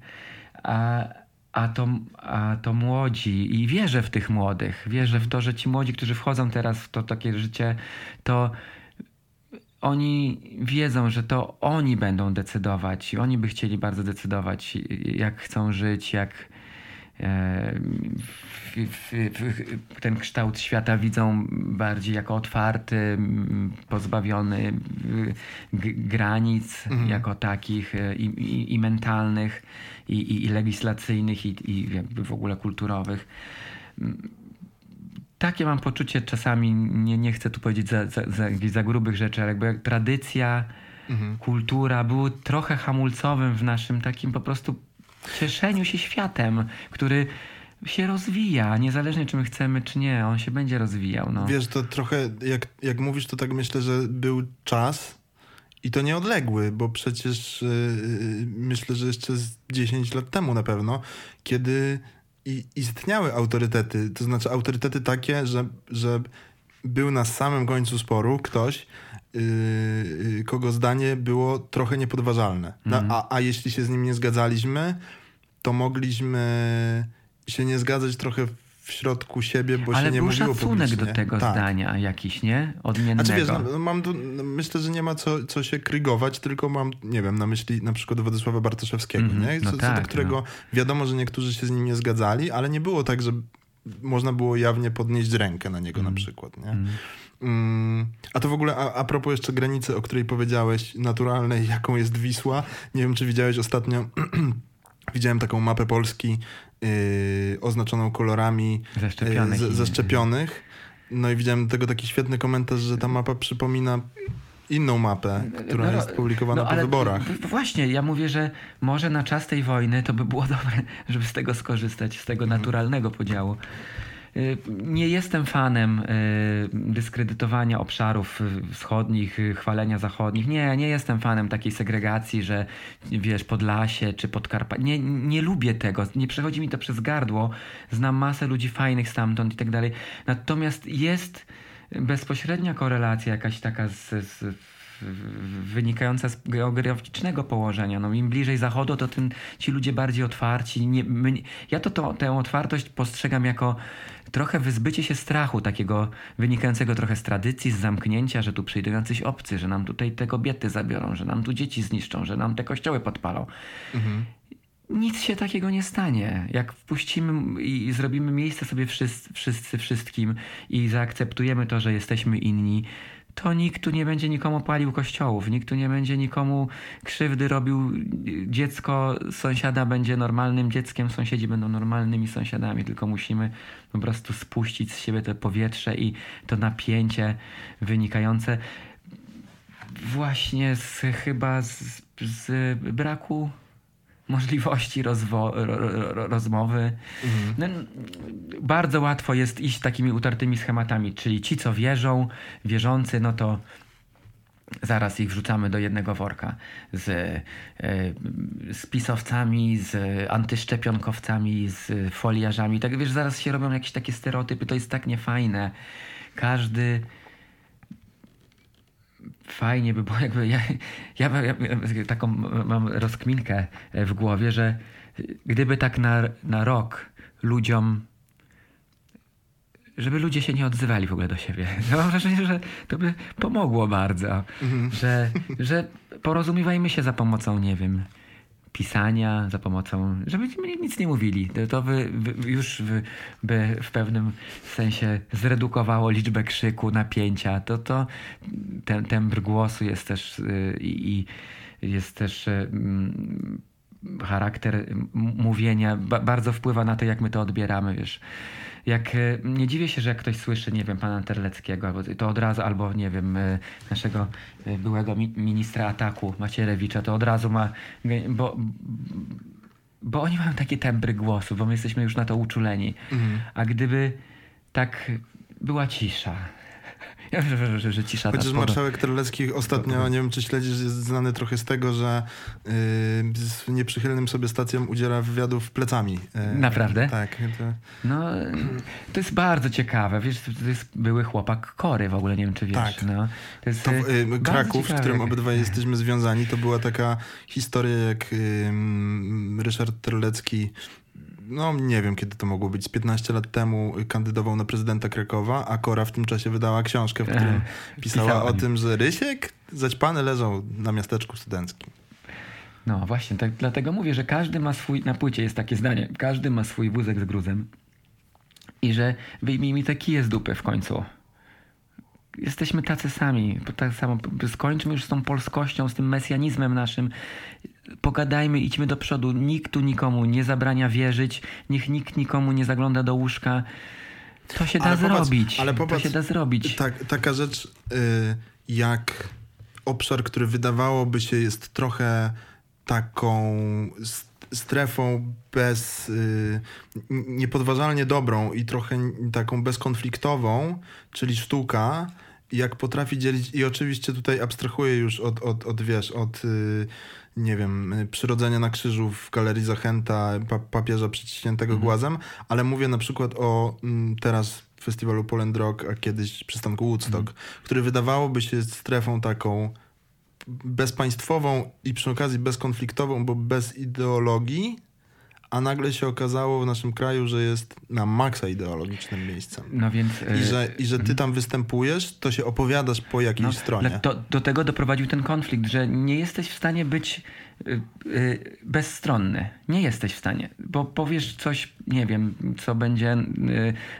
B: A, a, to, a to młodzi, i wierzę w tych młodych, wierzę w to, że ci młodzi, którzy wchodzą teraz w to takie życie, to oni wiedzą, że to oni będą decydować, oni by chcieli bardzo decydować, jak chcą żyć, jak ten kształt świata widzą bardziej jako otwarty, pozbawiony granic mhm. jako takich e, i, i, i mentalnych, i, i, legislacyjnych, i, i jakby w ogóle kulturowych. Takie mam poczucie czasami, nie, nie chcę tu powiedzieć za, za, za, za grubych rzeczy, ale jakby tradycja, mhm. kultura były trochę hamulcowym w naszym takim po prostu cieszeniu się światem, który się rozwija, niezależnie czy my chcemy, czy nie, on się będzie rozwijał. No.
A: Wiesz, to trochę, jak, jak mówisz, to tak myślę, że był czas i to nieodległy, bo przecież yy, myślę, że jeszcze z 10 lat temu na pewno, kiedy i, istniały autorytety, to znaczy autorytety takie, że, że był na samym końcu sporu ktoś, kogo zdanie było trochę niepodważalne. Mm. A, a jeśli się z nim nie zgadzaliśmy, to mogliśmy się nie zgadzać trochę w środku siebie, bo
B: Ale
A: się nie
B: był
A: mówiło
B: szacunek do tego tak. zdania jakiś, nie? Odmiennego.
A: Znaczy wiesz, no, mam tu, no, myślę, że nie ma co, co się krygować, tylko mam, nie wiem, na myśli na przykład Władysława Bartoszewskiego, mm nie? Co, no tak, do którego no. wiadomo, że niektórzy się z nim nie zgadzali, ale nie było tak, że można było jawnie podnieść rękę na niego mm. na przykład, nie? Mm. Mm, a to w ogóle a, a propos jeszcze granicy, o której powiedziałeś, naturalnej, jaką jest Wisła. Nie wiem, czy widziałeś ostatnio, widziałem taką mapę Polski yy, oznaczoną kolorami
B: zaszczepionych.
A: Yy, zaszczepionych. No i widziałem do tego taki świetny komentarz, że ta mapa przypomina inną mapę, która no, jest publikowana no, po wyborach.
B: Właśnie, ja mówię, że może na czas tej wojny to by było dobre, żeby z tego skorzystać, z tego naturalnego podziału. Y, nie jestem fanem y, dyskredytowania obszarów wschodnich, y, chwalenia zachodnich. Nie, nie jestem fanem takiej segregacji, że wiesz, Podlasie czy Podkarpacie. Nie, nie lubię tego. Nie przechodzi mi to przez gardło. Znam masę ludzi fajnych stamtąd i tak dalej. Natomiast jest bezpośrednia korelacja jakaś taka z, z wynikająca z geograficznego położenia. No, Im bliżej zachodu, to tym ci ludzie bardziej otwarci. Nie, my, ja to, to tę otwartość postrzegam jako trochę wyzbycie się strachu, takiego wynikającego trochę z tradycji, z zamknięcia, że tu przyjdą jacyś obcy, że nam tutaj te kobiety zabiorą, że nam tu dzieci zniszczą, że nam te kościoły podpalą. Mhm. Nic się takiego nie stanie. Jak wpuścimy i zrobimy miejsce sobie wszyscy, wszyscy wszystkim i zaakceptujemy to, że jesteśmy inni, to nikt tu nie będzie nikomu palił kościołów, nikt tu nie będzie nikomu krzywdy robił. Dziecko sąsiada będzie normalnym dzieckiem, sąsiedzi będą normalnymi sąsiadami, tylko musimy po prostu spuścić z siebie to powietrze i to napięcie wynikające właśnie z, chyba z, z braku możliwości rozwo- ro- ro- rozmowy. No, bardzo łatwo jest iść takimi utartymi schematami, czyli ci, co wierzą, wierzący, no to zaraz ich wrzucamy do jednego worka z, e, z pisowcami, z antyszczepionkowcami, z foliarzami. Tak wiesz, zaraz się robią jakieś takie stereotypy, to jest tak niefajne. Każdy fajnie by było, jakby ja, ja, ja, taką mam rozkminkę w głowie, że gdyby tak na, na rok ludziom żeby ludzie się nie odzywali w ogóle do siebie. Ja mam wrażenie, że to by pomogło bardzo, że, że porozumiewajmy się za pomocą, nie wiem, pisania, za pomocą, żeby nic nie mówili. To by już by, w pewnym sensie zredukowało liczbę krzyku, napięcia. To, to ten tembr głosu jest też y, i jest też y, charakter mówienia bardzo wpływa na to, jak my to odbieramy, wiesz jak e, nie dziwię się, że jak ktoś słyszy, nie wiem, pana Terleckiego, to od razu, albo nie wiem, e, naszego e, byłego ministra ataku Macierewicza, to od razu ma, bo, bo oni mają takie tembry głosu, bo my jesteśmy już na to uczuleni. Mhm. A gdyby tak była cisza, że, że, że cisza
A: Chociaż marszałek Terlecki ostatnio, nie wiem czy śledzisz, jest znany trochę z tego, że yy, z nieprzychylnym sobie stacjom udziela wywiadów plecami.
B: Yy, Naprawdę?
A: Tak. To...
B: No, to jest bardzo ciekawe. Wiesz, to jest były chłopak Kory w ogóle, nie wiem czy wiesz.
A: Tak.
B: No,
A: to jest to, yy, Kraków, w którym obydwaj jesteśmy związani, to była taka historia, jak Ryszard Terlecki no nie wiem kiedy to mogło być, z 15 lat temu kandydował na prezydenta Krakowa, a Kora w tym czasie wydała książkę, w którym pisała o tym, że Rysiek zaćpany leżał na miasteczku studenckim.
B: No właśnie, tak, dlatego mówię, że każdy ma swój, na płycie jest takie zdanie, każdy ma swój wózek z gruzem i że wyjmij mi te kije z dupy w końcu. Jesteśmy tacy sami, tak samo skończmy już z tą polskością, z tym mesjanizmem naszym pogadajmy, idźmy do przodu. Nikt tu nikomu nie zabrania wierzyć, niech nikt nikomu nie zagląda do łóżka. To się da ale zrobić. Popatrz, ale popatrz, to się da zrobić.
A: Tak, taka rzecz y, jak obszar, który wydawałoby się jest trochę taką strefą bez y, niepodważalnie dobrą i trochę taką bezkonfliktową, czyli sztuka, jak potrafi dzielić i oczywiście tutaj abstrahuję już od, od, od wiesz, od y, nie wiem, przyrodzenia na krzyżu w Galerii Zachęta pa, papieża przyciśniętego mhm. głazem, ale mówię na przykład o mm, teraz festiwalu Poland Rock, a kiedyś przystanku Woodstock, mhm. który wydawałoby się strefą taką bezpaństwową i przy okazji bezkonfliktową, bo bez ideologii, a nagle się okazało w naszym kraju, że jest na maksa ideologicznym miejscem.
B: No więc,
A: I, że, I że ty mhm. tam występujesz, to się opowiadasz po jakiejś no, stronie.
B: To, do tego doprowadził ten konflikt, że nie jesteś w stanie być y, y, bezstronny. Nie jesteś w stanie, bo powiesz coś, nie wiem, co będzie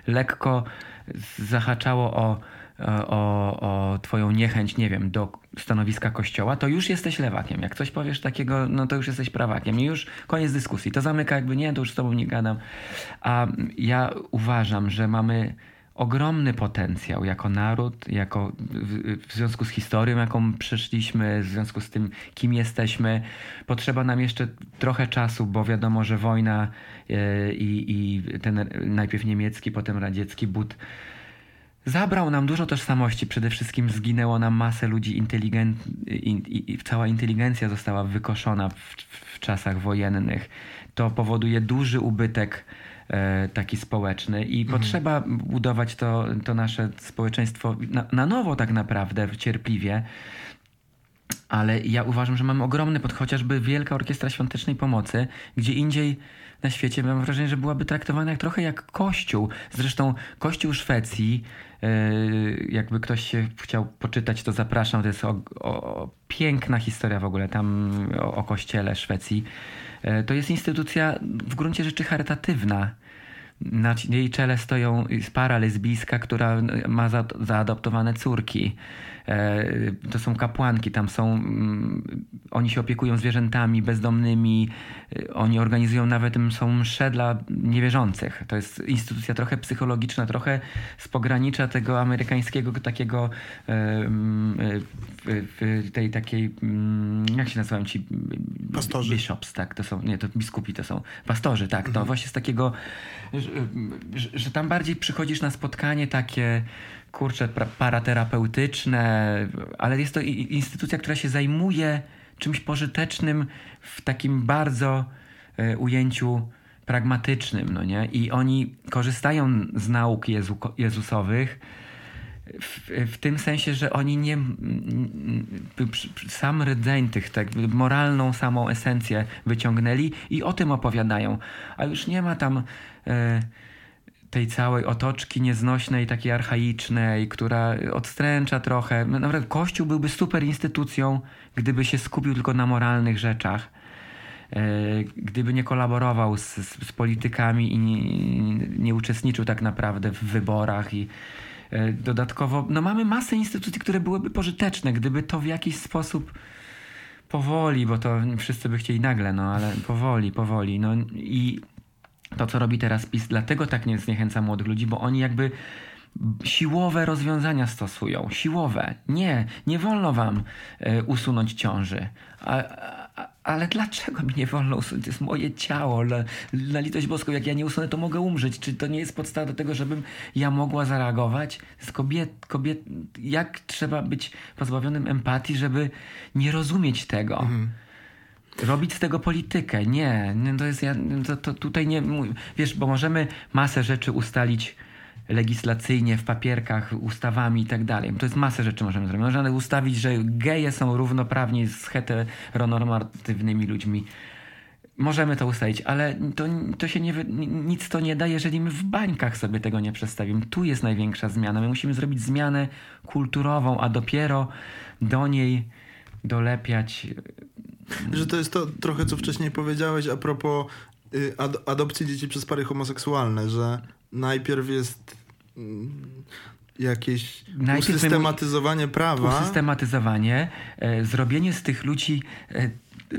B: lekko zahaczało o o, o twoją niechęć, nie wiem, do stanowiska kościoła, to już jesteś lewakiem. Jak coś powiesz takiego, no to już jesteś prawakiem i już koniec dyskusji. To zamyka jakby nie, to już z tobą nie gadam. A ja uważam, że mamy ogromny potencjał jako naród, jako w, w, związku z historią, jaką przeszliśmy, w związku z tym, kim jesteśmy. Potrzeba nam jeszcze trochę czasu, bo wiadomo, że wojna e, i, i ten najpierw niemiecki, potem radziecki but Zabrał nam dużo tożsamości, przede wszystkim zginęło nam masę ludzi inteligent, i, i, cała inteligencja została wykoszona w, w, czasach wojennych. To powoduje duży ubytek e, taki społeczny i mhm. potrzeba budować to, to nasze społeczeństwo na, na nowo tak naprawdę, cierpliwie. Ale ja uważam, że mamy ogromny pod chociażby Wielka Orkiestra Świątecznej Pomocy, gdzie indziej na świecie mam wrażenie, że byłaby traktowana jak, trochę jak kościół. Zresztą kościół Szwecji, jakby ktoś się chciał poczytać, to zapraszam. To jest o, o, piękna historia w ogóle tam o, o kościele Szwecji. Yy, to jest instytucja w gruncie rzeczy charytatywna. Na jej czele stoją para lesbijska, która ma za, zaadoptowane córki. E, to są kapłanki, tam są, mm, oni się opiekują zwierzętami bezdomnymi, e, oni organizują nawet, są msze dla niewierzących. To jest instytucja trochę psychologiczna, trochę z pogranicza tego amerykańskiego takiego e, mm, tej takiej, mm, jak się nazywają ci?
A: Pastorzy.
B: Bishops, tak, to są, nie, to biskupi to są, pastorzy, tak, to mhm. właśnie z takiego, że, że tam bardziej przychodzisz na spotkanie takie kurczę, paraterapeutyczne, ale jest to instytucja, która się zajmuje czymś pożytecznym w takim bardzo e, ujęciu pragmatycznym, no nie? I oni korzystają z nauk Jezu, Jezusowych w, w, tym sensie, że oni nie sam rdzeń tych, tak, moralną samą esencję wyciągnęli i o tym opowiadają. A już nie ma tam e, tej całej otoczki nieznośnej, takiej archaicznej, która odstręcza trochę. No, naprawdę Kościół byłby super instytucją, gdyby się skupił tylko na moralnych rzeczach. E, gdyby nie kolaborował z, z, z politykami i nie, nie, uczestniczył tak naprawdę w wyborach i e, dodatkowo, no mamy masę instytucji, które byłyby pożyteczne, gdyby to w jakiś sposób powoli, bo to wszyscy by chcieli nagle, no ale powoli, powoli, no i to, co robi teraz PiS, dlatego tak nie zniechęca młodych ludzi, bo oni jakby siłowe rozwiązania stosują. Siłowe. Nie, nie wolno wam y, usunąć ciąży. A, a, ale dlaczego mi nie wolno usunąć? To jest moje ciało. Na, na litość boską, jak ja nie usunę, to mogę umrzeć. Czy to nie jest podstawa do tego, żebym ja mogła zareagować? Z kobiet, kobiet, jak trzeba być pozbawionym empatii, żeby nie rozumieć tego? Mhm robić z tego politykę. Nie, to jest, ja, to, to tutaj nie, wiesz, bo możemy masę rzeczy ustalić legislacyjnie, w papierkach, ustawami i tak dalej. To jest masę rzeczy możemy zrobić. Możemy ustawić, że geje są równoprawni z heteronormatywnymi ludźmi. Możemy to ustalić, ale to, to się nie, nic to nie da, jeżeli my w bańkach sobie tego nie przedstawimy. Tu jest największa zmiana. My musimy zrobić zmianę kulturową, a dopiero do niej dolepiać
A: że to jest to trochę, co wcześniej powiedziałeś a propos y, ad adopcji dzieci przez pary homoseksualne, że najpierw jest mm, jakieś Najpierw usystematyzowanie prawa.
B: Usystematyzowanie, e, zrobienie z tych ludzi e,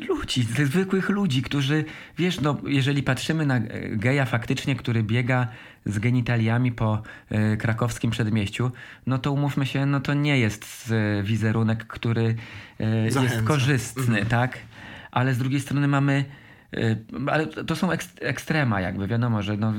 B: ludzi, zwykłych ludzi, którzy, wiesz, no, jeżeli patrzymy na geja faktycznie, który biega z genitaliami po e, krakowskim przedmieściu, no to umówmy się, no to nie jest e, wizerunek, który e, jest korzystny, mhm. tak? Ale z drugiej strony mamy Y, ale to są ekstrema jakby, wiadomo, że no,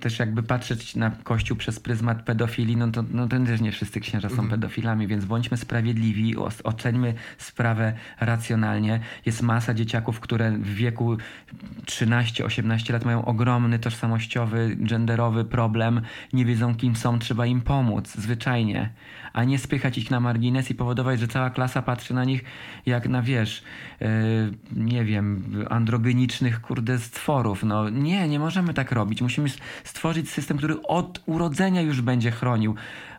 B: też jakby patrzeć na Kościół przez pryzmat pedofilii, no to, no też nie wszyscy księża są mhm. pedofilami, więc bądźmy sprawiedliwi, oceńmy sprawę racjonalnie. Jest masa dzieciaków, które w wieku 13-18 lat mają ogromny tożsamościowy, genderowy problem, nie wiedzą kim są, trzeba im pomóc, zwyczajnie a nie spychać ich na margines i powodować, że cała klasa patrzy na nich jak na, wiesz, nie wiem, androgenicznych, kurde, stworów. No nie, nie możemy tak robić. Musimy stworzyć system, który od urodzenia już będzie chronił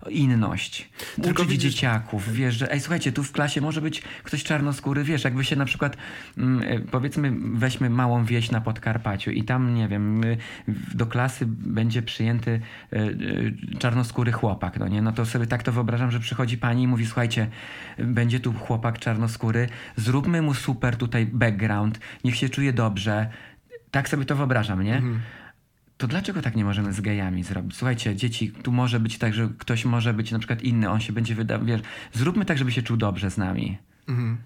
B: inność. Tylko Uczyć widzisz... dzieciaków, wiesz, że ej, słuchajcie, tu w klasie może być ktoś czarnoskóry, wiesz, jakby się na przykład, mm, e, powiedzmy, weźmy małą wieś na Podkarpaciu i tam, nie wiem, do klasy będzie przyjęty e, e, czarnoskóry chłopak, no nie? No to sobie tak to wyobrażam, że przychodzi pani i mówi, słuchajcie, będzie tu chłopak czarnoskóry, zróbmy mu super tutaj background, niech się czuje dobrze. Tak sobie to wyobrażam, nie? Mhm to dlaczego tak nie możemy z gejami zrobić? Słuchajcie, dzieci, tu może być tak, że ktoś może być na przykład inny, on się będzie wydawał, wiesz, zróbmy tak, żeby się czuł dobrze z nami. Mhm.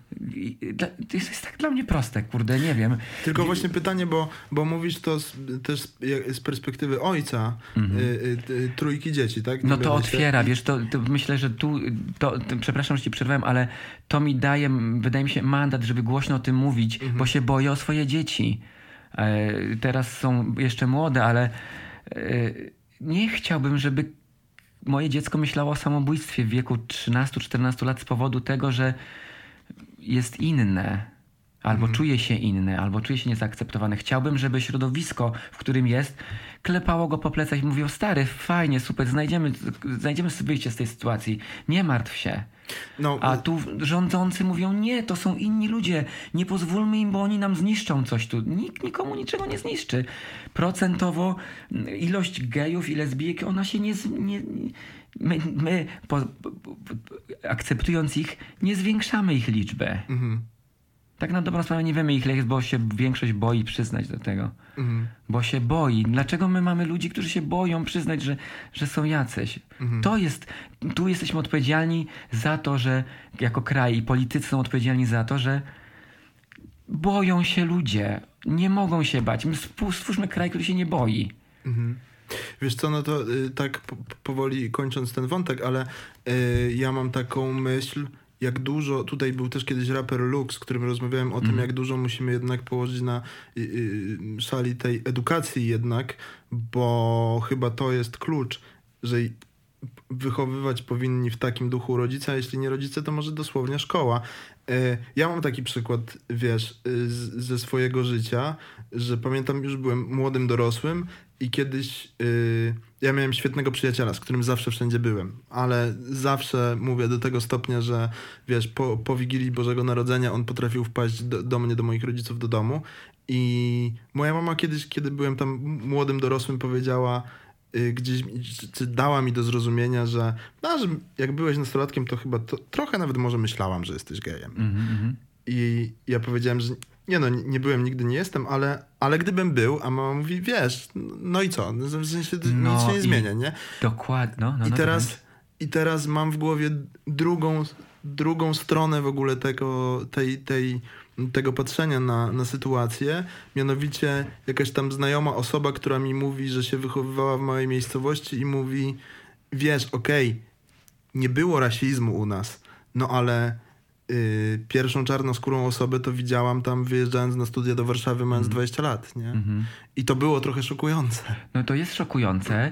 B: To jest, jest tak dla mnie proste, kurde, nie wiem.
A: Tylko właśnie pytanie, bo, bo mówisz to z, też z perspektywy ojca mhm. y, y, y, trójki dzieci, tak?
B: Nie no to otwiera, się... wiesz, to, to, myślę, że tu, to, to, przepraszam, że ci przerwałem, ale to mi daje, wydaje mi się, mandat, żeby głośno o tym mówić, mhm. bo się boję o swoje dzieci. E, teraz są jeszcze młode, ale e, nie chciałbym, żeby moje dziecko myślało o samobójstwie w wieku 13-14 lat z powodu tego, że jest inne, albo mhm. czuje się inny, albo czuje się niezaakceptowany. Chciałbym, żeby środowisko, w którym jest, klepało go po plecach i mówiło: Stary, fajnie, super, znajdziemy, znajdziemy sobie wyjście z tej sytuacji. Nie martw się. No, A tu rządzący mówią, nie, to są inni ludzie, nie pozwólmy im, bo oni nam zniszczą coś tu. Nikt nikomu niczego nie zniszczy. Procentowo ilość gejów i lesbijek, ona się nie, nie, my, my po, po, po, akceptując ich, nie zwiększamy ich liczby.
A: Mhm.
B: Tak na dobrą sprawę nie wiemy ich jest, bo się większość boi przyznać do tego.
A: Mhm.
B: Bo się boi. Dlaczego my mamy ludzi, którzy się boją przyznać, że, że są jacyś?
A: Mhm.
B: To jest, tu jesteśmy odpowiedzialni za to, że jako kraj i politycy są odpowiedzialni za to, że boją się ludzie. Nie mogą się bać. My stwórzmy kraj, który się nie boi.
A: Mhm. Wiesz co, no to y, tak po, powoli kończąc ten wątek, ale y, ja mam taką myśl, jak dużo, tutaj był też kiedyś raper Lux, z którym rozmawiałem o tym, jak dużo musimy jednak położyć na y, y, szali tej edukacji jednak, bo chyba to jest klucz, że wychowywać powinni w takim duchu rodzice, a jeśli nie rodzice, to może dosłownie szkoła. Ja mam taki przykład, wiesz, ze swojego życia, że pamiętam, już byłem młodym dorosłym i kiedyś y, ja miałem świetnego przyjaciela, z którym zawsze wszędzie byłem, ale zawsze mówię do tego stopnia, że wiesz, po, po Wigilii Bożego Narodzenia on potrafił wpaść do, do mnie, do moich rodziców do domu i moja mama kiedyś, kiedy byłem tam młodym dorosłym, powiedziała, y, gdzieś dała mi do zrozumienia, że, no, że jak byłeś nastolatkiem, to chyba to, trochę nawet może myślałam, że jesteś gejem.
B: Mhm, mhm.
A: I ja powiedziałem, że nie no, nie byłem, nigdy nie jestem, ale, ale gdybym był, a mama mówi, wiesz, no i co? No, W sensie
B: No
A: nic się nie zmienia, nie?
B: Dokładnie. No, no,
A: I
B: no,
A: teraz, I teraz mam w głowie drugą, drugą stronę w ogóle tego, tej, tej, tego patrzenia na, na sytuację. Mianowicie jakaś tam znajoma osoba, która mi mówi, że się wychowywała w małej miejscowości i mówi, wiesz, okej, nie było rasizmu u nas, no ale y, pierwszą czarnoskórą osobę to widziałam tam wyjeżdżając na studia do Warszawy mając 20 lat, nie?
B: Mhm.
A: I to było trochę szokujące.
B: No to jest szokujące.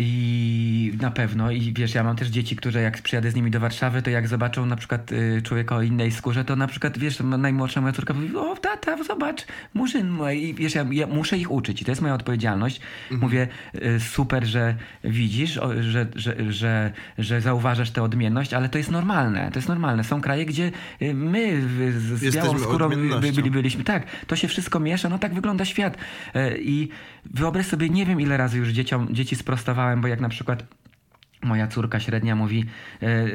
B: I na pewno, i wiesz, ja mam też dzieci, które jak przyjadę z nimi do Warszawy, to jak zobaczą na przykład y, człowieka o innej skórze, to na przykład, wiesz, najmłodsza moja córka mówi, o tata, zobacz, murzyn. I wiesz, ja, ja muszę ich uczyć i to jest moja odpowiedzialność. Mówię, y, super, że widzisz, że, że, że, że zauważasz tę odmienność, ale to jest normalne, to jest normalne. Są kraje, gdzie y, my z, z białą skórą by, byliśmy. Tak, to się wszystko miesza, no tak wygląda świat. E, I wyobraź sobie, nie wiem ile razy już dzieciom, dzieci sprostowałem, bo jak na przykład moja córka średnia mówi,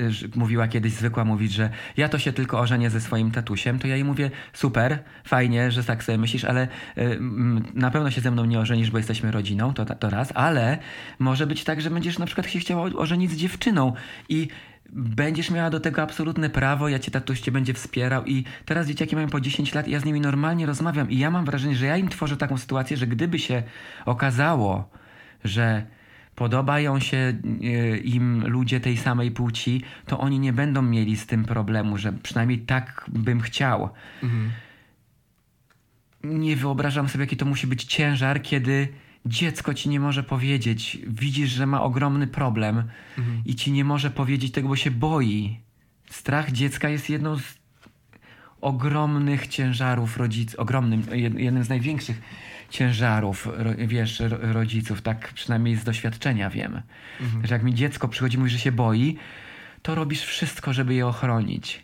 B: że- mówiła kiedyś zwykła mówić, że ja to się tylko ożenię ze swoim tatusiem, to ja jej mówię, super, fajnie, że tak sobie myślisz, ale mm, na pewno się ze mną nie ożenisz, bo jesteśmy rodziną, to, to raz, ale może być tak, że będziesz na przykład się chciała ożenić z dziewczyną i Będziesz miała do tego absolutne prawo, ja cię tatuś cię będzie wspierał i teraz dzieciaki mają po 10 lat i ja z nimi normalnie rozmawiam i ja mam wrażenie, że ja im tworzę taką sytuację, że gdyby się okazało, że podobają się e, im ludzie tej samej płci, to oni nie będą mieli z tym problemu, że przynajmniej tak bym chciał. Nie wyobrażam sobie, jaki to musi być ciężar, kiedy dziecko ci nie może powiedzieć, widzisz, że ma ogromny problem i ci nie może powiedzieć tego, bo się boi. Strach dziecka jest jedną z ogromnych ciężarów rodziców, ogromnym, jed- jednym z największych ciężarów, wiesz, ro, rodziców, tak przynajmniej z doświadczenia wiem. Że jak mi dziecko przychodzi mówi, że się boi, to robisz wszystko, żeby je ochronić.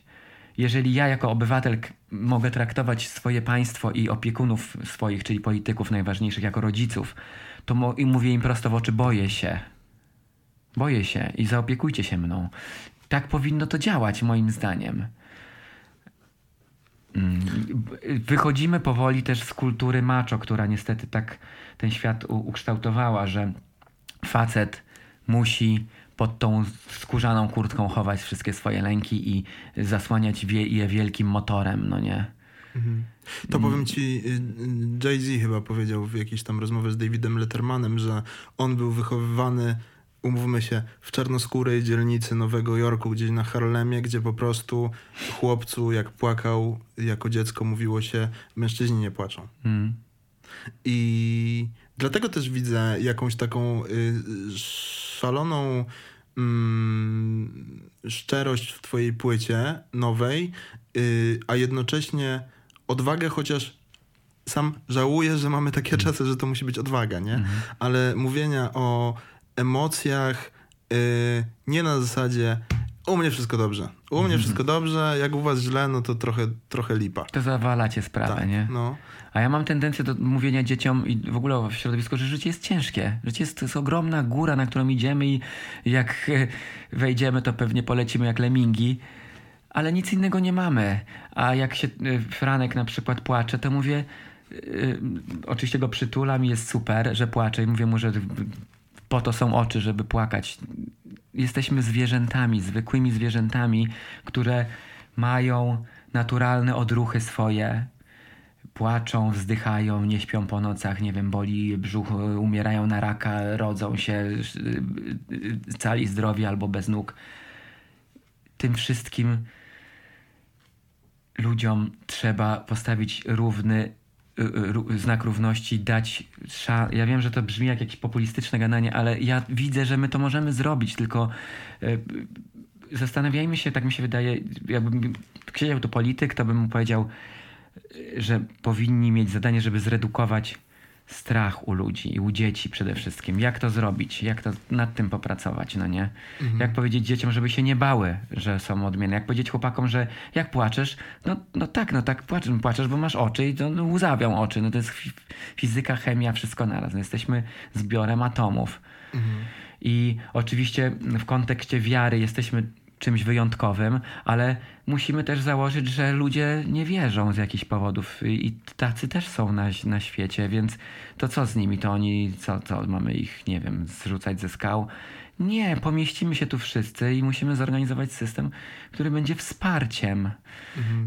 B: Jeżeli ja jako obywatel mogę traktować swoje państwo i opiekunów swoich, czyli polityków najważniejszych, jako rodziców, to i mówię im prosto w oczy, boję się. Boję się i zaopiekujcie się mną. Tak powinno to działać, moim zdaniem. Mm, Wychodzimy powoli też z kultury macho, która niestety tak ten świat ukształtowała, że facet musi pod tą skórzaną kurtką chować wszystkie swoje lęki i zasłaniać wie- je wielkim motorem, no nie?
A: To powiem ci, y, y, Jay-Z chyba powiedział w jakiejś tam rozmowie z Davidem Lettermanem, że on był wychowywany, umówmy się, w czarnoskórej dzielnicy Nowego Jorku, gdzieś na Harlemie, gdzie po prostu chłopcu, jak płakał jako dziecko, mówiło się, mężczyźni nie płaczą.
B: Mm.
A: I dlatego też widzę jakąś taką y, szaloną mm, szczerość w twojej płycie nowej, y, a jednocześnie odwagę, chociaż sam żałuję, że mamy takie czasy, że to musi być odwaga, nie? Ale mówienia o emocjach y, nie na zasadzie U mnie wszystko dobrze. U mnie
B: Mhm.
A: wszystko dobrze. Jak u was źle, no to trochę, trochę lipa.
B: To zawalacie sprawę,
A: Tak,
B: nie?
A: no.
B: A ja mam tendencję do mówienia dzieciom i w ogóle w środowisku, że życie jest ciężkie. Życie jest, jest ogromna góra, na którą idziemy i jak wejdziemy, to pewnie polecimy jak lemingi, ale nic innego nie mamy. A jak się e, Franek na przykład płacze, to mówię, e, oczywiście go przytulam i jest super, że płacze i mówię mu, że po to są oczy, żeby płakać. Jesteśmy zwierzętami, zwykłymi zwierzętami, które mają naturalne odruchy swoje, płaczą, wzdychają, nie śpią po nocach, nie wiem, boli brzuch, umierają na raka, rodzą się y, y, cali zdrowi albo bez nóg. Tym wszystkim ludziom trzeba postawić równy ró- znak równości, dać szan- Ja wiem, że to brzmi jak jakieś populistyczne gadanie, ale ja widzę, że my to możemy zrobić, tylko zastanawiajmy się, tak mi się wydaje, jakbym siedział tu polityk, to bym mu powiedział, że powinni mieć zadanie, żeby zredukować strach u ludzi i u dzieci przede wszystkim. Jak to zrobić? Jak to nad tym popracować, no nie? Jak powiedzieć dzieciom, żeby się nie bały, że są odmienne? Jak powiedzieć chłopakom, że jak płaczesz? No, no tak, no tak płaczesz, płaczesz, bo masz oczy i to no, łzawią oczy. No to jest fi- fizyka, chemia, wszystko naraz. No, jesteśmy zbiorem atomów. I oczywiście w kontekście wiary jesteśmy czymś wyjątkowym, ale musimy też założyć, że ludzie nie wierzą z jakichś powodów i tacy też są na, na świecie, więc to co z nimi? To oni, co, co mamy ich, nie wiem, zrzucać ze skał? Nie, pomieścimy się tu wszyscy i musimy zorganizować system, który będzie wsparciem.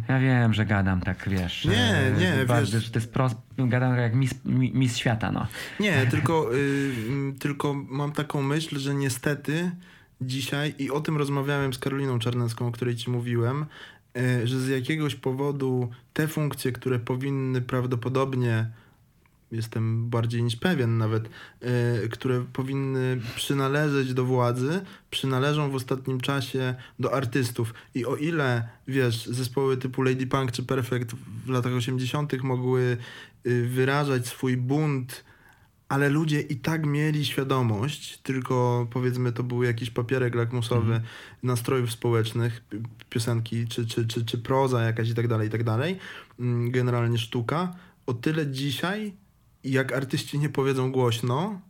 B: Ja wiem, że gadam tak, wiesz.
A: Nie, nie,
B: bardzo,
A: wiesz-
B: że to jest prost, gadam jak mis, mi- mis świata, no.
A: Nie, tylko, y, tylko mam taką myśl, że niestety dzisiaj, i o tym rozmawiałem z Karoliną Czarnecką, o której ci mówiłem, y, że z jakiegoś powodu te funkcje, które powinny prawdopodobnie, jestem bardziej niż pewien nawet, y, które powinny przynależeć do władzy, przynależą w ostatnim czasie do artystów. I o ile, wiesz, zespoły typu Lady Punk czy Perfect w latach 80. mogły y, wyrażać swój bunt ale ludzie i tak mieli świadomość, tylko powiedzmy to był jakiś papierek lakmusowy nastrojów społecznych, pi- piosenki, czy, czy, czy, czy proza jakaś i tak dalej, i tak dalej, Mm, generalnie sztuka. O tyle dzisiaj, jak artyści nie powiedzą głośno,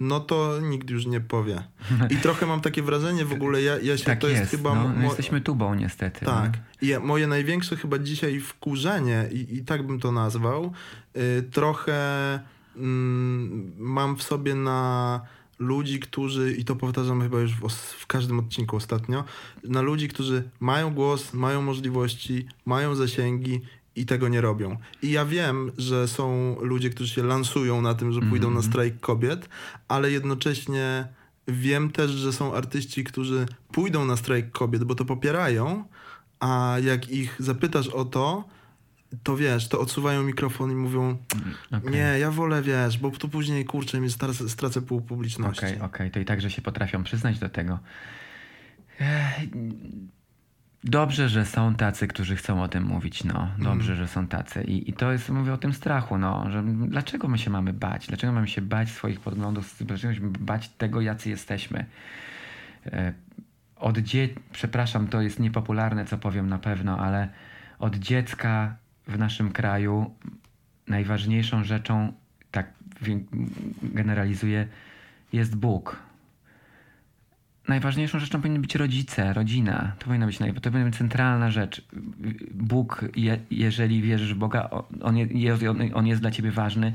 A: no to nikt już nie powie. I trochę mam takie wrażenie w ogóle, ja, ja się,
B: Tak
A: to
B: jest,
A: jest, chyba...
B: no,
A: mo-
B: jesteśmy tubą niestety.
A: tak.
B: No.
A: Ja- moje największe chyba dzisiaj wkurzenie, i, i tak bym to nazwał, y, trochę mm, mam w sobie na ludzi, którzy, i to powtarzam chyba już w, w każdym odcinku ostatnio, na ludzi, którzy mają głos, mają możliwości, mają zasięgi i tego nie robią. I ja wiem, że są ludzie, którzy się lansują na tym, że pójdą na strajk kobiet, ale jednocześnie wiem też, że są artyści, którzy pójdą na strajk kobiet, bo to popierają, a jak ich zapytasz o to, to wiesz, to odsuwają mikrofon i mówią
B: Okej.
A: nie, ja wolę, wiesz, bo tu później, kurczę, mi stracę, stracę pół publiczności.
B: Okej, okej, to i także się potrafią przyznać do tego. Dobrze, że są tacy, którzy chcą o tym mówić, no. Dobrze, że są tacy. I, I to jest, mówię o tym strachu, no. Że dlaczego my się mamy bać? Dlaczego mamy się bać swoich podglądów? Dlaczego się bać tego, jacy jesteśmy? E, Od dzie... Przepraszam, to jest niepopularne, co powiem na pewno, ale od dziecka w naszym kraju najważniejszą rzeczą, tak generalizuję, jest Bóg. Najważniejszą rzeczą powinni być rodzice, rodzina. To powinna być, naj... to powinna być centralna rzecz. Bóg, je, jeżeli wierzysz w Boga, on, je, on, jest dla ciebie ważny,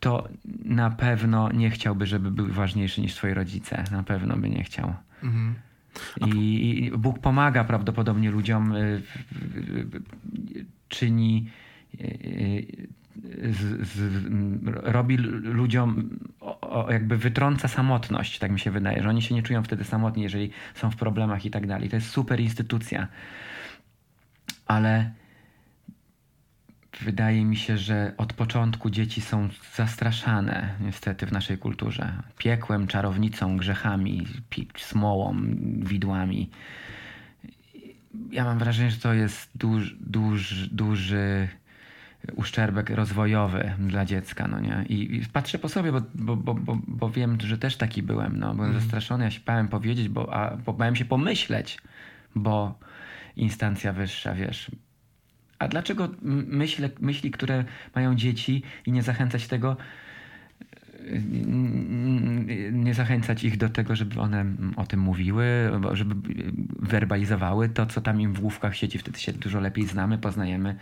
B: to na pewno nie chciałby, żeby był ważniejszy niż twoi rodzice. Na pewno by nie chciał.
A: Mhm.
B: I, I Bóg pomaga prawdopodobnie ludziom, y, czyni, y, y, z, z, robi ludziom, o, o, jakby wytrąca samotność, tak mi się wydaje, że oni się nie czują wtedy samotni, jeżeli są w problemach i tak dalej. To jest super instytucja. Ale wydaje mi się, że od początku dzieci są zastraszane niestety w naszej kulturze. Piekłem, czarownicą, grzechami, smołą, widłami. Ja mam wrażenie, że to jest duż, duż, duży uszczerbek rozwojowy dla dziecka, no nie? I, i patrzę po sobie, bo, bo, bo, bo, bo wiem, że też taki byłem, no. Byłem zastraszony, ja się bałem powiedzieć, bo, a, bo bałem się pomyśleć, bo instancja wyższa, wiesz. A dlaczego m- myśle, myśli, które mają dzieci i nie zachęcać tego, nie zachęcać ich do tego, żeby one o tym mówiły, żeby werbalizowały to, co tam im w główkach siedzi. Wtedy się dużo lepiej znamy, poznajemy.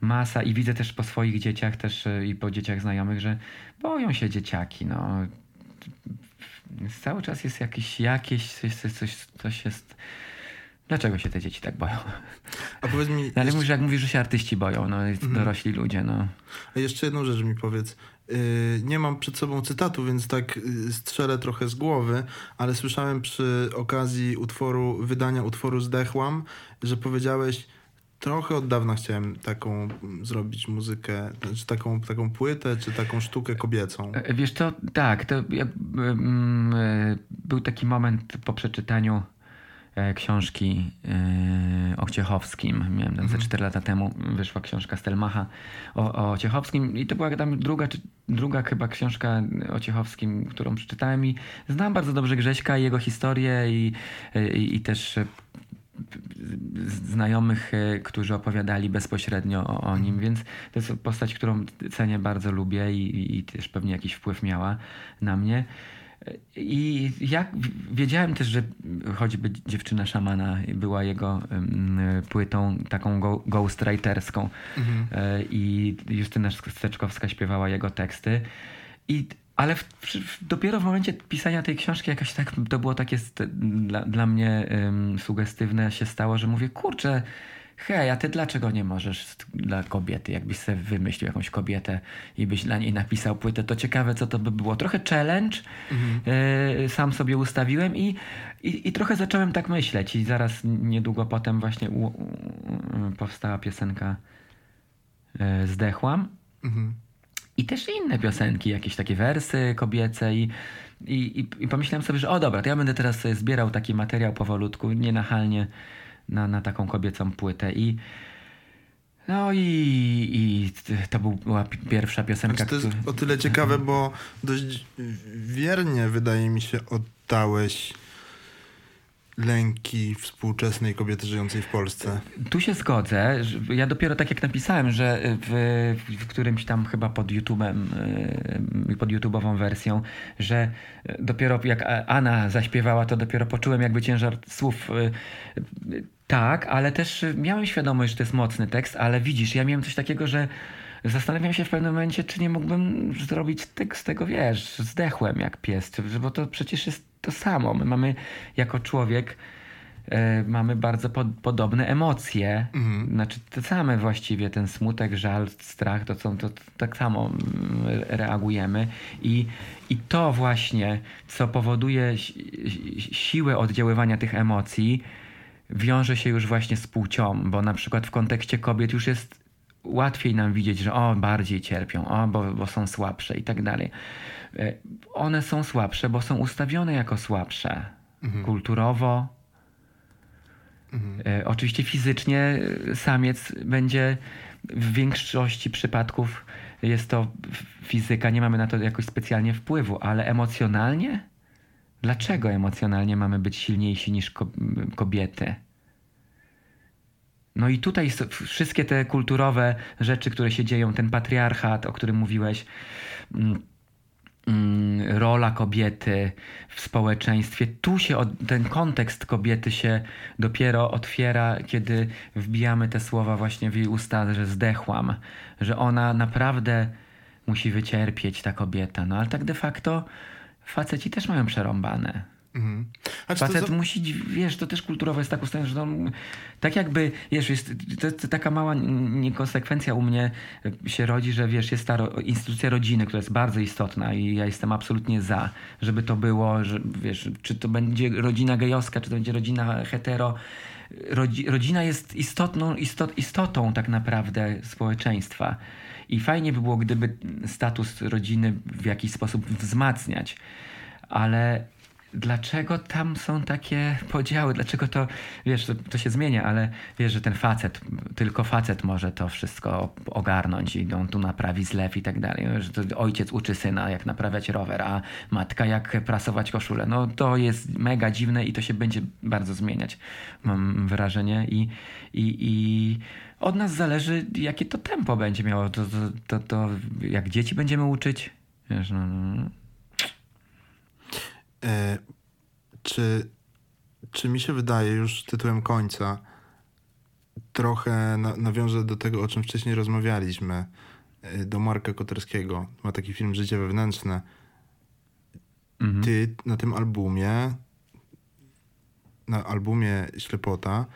B: Masa i widzę też po swoich dzieciach też e, i po dzieciach znajomych, że boją się dzieciaki. No. Cały czas jest jakiś, jakieś coś, coś, coś jest... Dlaczego się te dzieci tak boją?
A: A powiedz mi...
B: No, ale
A: jeszcze,
B: mówisz, jak mówisz, że się artyści boją, no jest dorośli ludzie, no.
A: a jeszcze jedną rzecz mi powiedz. Yy, nie mam przed sobą cytatu, więc tak yy, strzelę trochę z głowy, ale słyszałem przy okazji utworu, wydania utworu Zdechłam, że powiedziałeś trochę od dawna chciałem taką zrobić muzykę, czy taką, taką płytę, czy taką sztukę kobiecą.
B: E, Wiesz co, tak, to e, był taki moment po przeczytaniu e, książki e, o Ciechowskim. Miałem tam ze 4 lata temu, wyszła książka Stelmacha o, o Ciechowskim i to była tam druga, czy, druga chyba książka o Ciechowskim, którą przeczytałem i znam bardzo dobrze Grześka i jego historię i, i, i też e, znajomych, e, którzy opowiadali bezpośrednio o, o nim, więc to jest postać, którą cenię, bardzo lubię i, i też pewnie jakiś wpływ miała na mnie. I jak wiedziałem też, że choćby dziewczyna szamana była jego płytą taką go, ghostwriterską E, i Justyna Steczkowska śpiewała jego teksty. I, ale w, w, dopiero w momencie pisania tej książki jakoś tak to było takie dla, dla mnie ym, sugestywne się stało, że mówię, kurczę, hej, a ty dlaczego nie możesz dla kobiety? Jakbyś sobie wymyślił jakąś kobietę i byś dla niej napisał płytę, to ciekawe, co to by było. Trochę challenge y, sam sobie ustawiłem i, i, i trochę zacząłem tak myśleć i zaraz niedługo potem właśnie u, u, powstała piosenka y, Zdechłam.
A: Mhm.
B: I też inne piosenki, jakieś takie wersy kobiece i, i, i, i pomyślałem sobie, że o dobra, to ja będę teraz sobie zbierał taki materiał powolutku, nienachalnie na, na taką kobiecą płytę i no i, i to był- była pi- pierwsza piosenka,
A: Znaczy, to jest
B: która-
A: o tyle ciekawe, bo dość wiernie, wydaje mi się, oddałeś lęki współczesnej kobiety żyjącej w Polsce.
B: Tu się zgodzę. Ja dopiero tak jak napisałem, że w, w którymś tam chyba pod YouTube'em, yy, pod YouTube'ową wersją, że dopiero jak Anna zaśpiewała, to dopiero poczułem jakby ciężar słów. yy, Tak, ale też miałem świadomość, że to jest mocny tekst, ale widzisz, ja miałem coś takiego, że zastanawiam się w pewnym momencie, czy nie mógłbym zrobić tekst tego, wiesz, zdechłem jak pies, bo to przecież jest to samo. My mamy jako człowiek e, mamy bardzo pod, podobne emocje. Znaczy te same właściwie, ten smutek, żal, strach, to, są, to, to tak samo mm, reagujemy. I, I to właśnie, co powoduje si- si- siłę oddziaływania tych emocji, wiąże się już właśnie z płcią, bo na przykład w kontekście kobiet już jest łatwiej nam widzieć, że o, bardziej cierpią, o, bo, bo są słabsze i tak dalej. E, One są słabsze, bo są ustawione jako słabsze. Kulturowo. E, Oczywiście fizycznie e, samiec będzie w większości przypadków jest to fizyka, nie mamy na to jakoś specjalnie wpływu, ale emocjonalnie? Dlaczego emocjonalnie mamy być silniejsi niż ko- kobiety? No i tutaj wszystkie te kulturowe rzeczy, które się dzieją, ten patriarchat, o którym mówiłeś, mm, mm, rola kobiety w społeczeństwie, tu się ten kontekst kobiety się dopiero otwiera, kiedy wbijamy te słowa właśnie w jej usta, że zdechłam, że ona naprawdę musi wycierpieć, ta kobieta. No ale tak de facto faceci też mają przerąbane.
A: Mhm. A czy to
B: Facet
A: za-
B: musi, wiesz, to też kulturowo jest tak ustawione, że on, tak jakby, wiesz, jest to, to taka mała niekonsekwencja u mnie się rodzi, że wiesz, jest ta ro, instytucja rodziny, która jest bardzo istotna i ja jestem absolutnie za, żeby to było, że wiesz, czy to będzie rodzina gejowska, czy to będzie rodzina hetero. Rodzi, rodzina jest istotną, istot, istotą tak naprawdę społeczeństwa. I fajnie by było, gdyby status rodziny w jakiś sposób wzmacniać. Ale dlaczego tam są takie podziały, dlaczego to, wiesz, to, to, się zmienia, ale wiesz, że ten facet, tylko facet może to wszystko ogarnąć i on tu naprawi zlew i tak dalej, że to ojciec uczy syna jak naprawiać rower, a matka jak prasować koszulę. No to jest mega dziwne i to się będzie bardzo zmieniać, mam wrażenie. I, i, i od nas zależy, jakie to tempo będzie miało, to, to, to, to jak dzieci będziemy uczyć, wiesz, no, no.
A: E, czy, czy mi się wydaje, już tytułem końca, trochę na, nawiążę do tego, o czym wcześniej rozmawialiśmy, e, do Marka Koterskiego. Ma taki film Życie wewnętrzne. Mhm. Ty na tym albumie, na albumie Ślepota,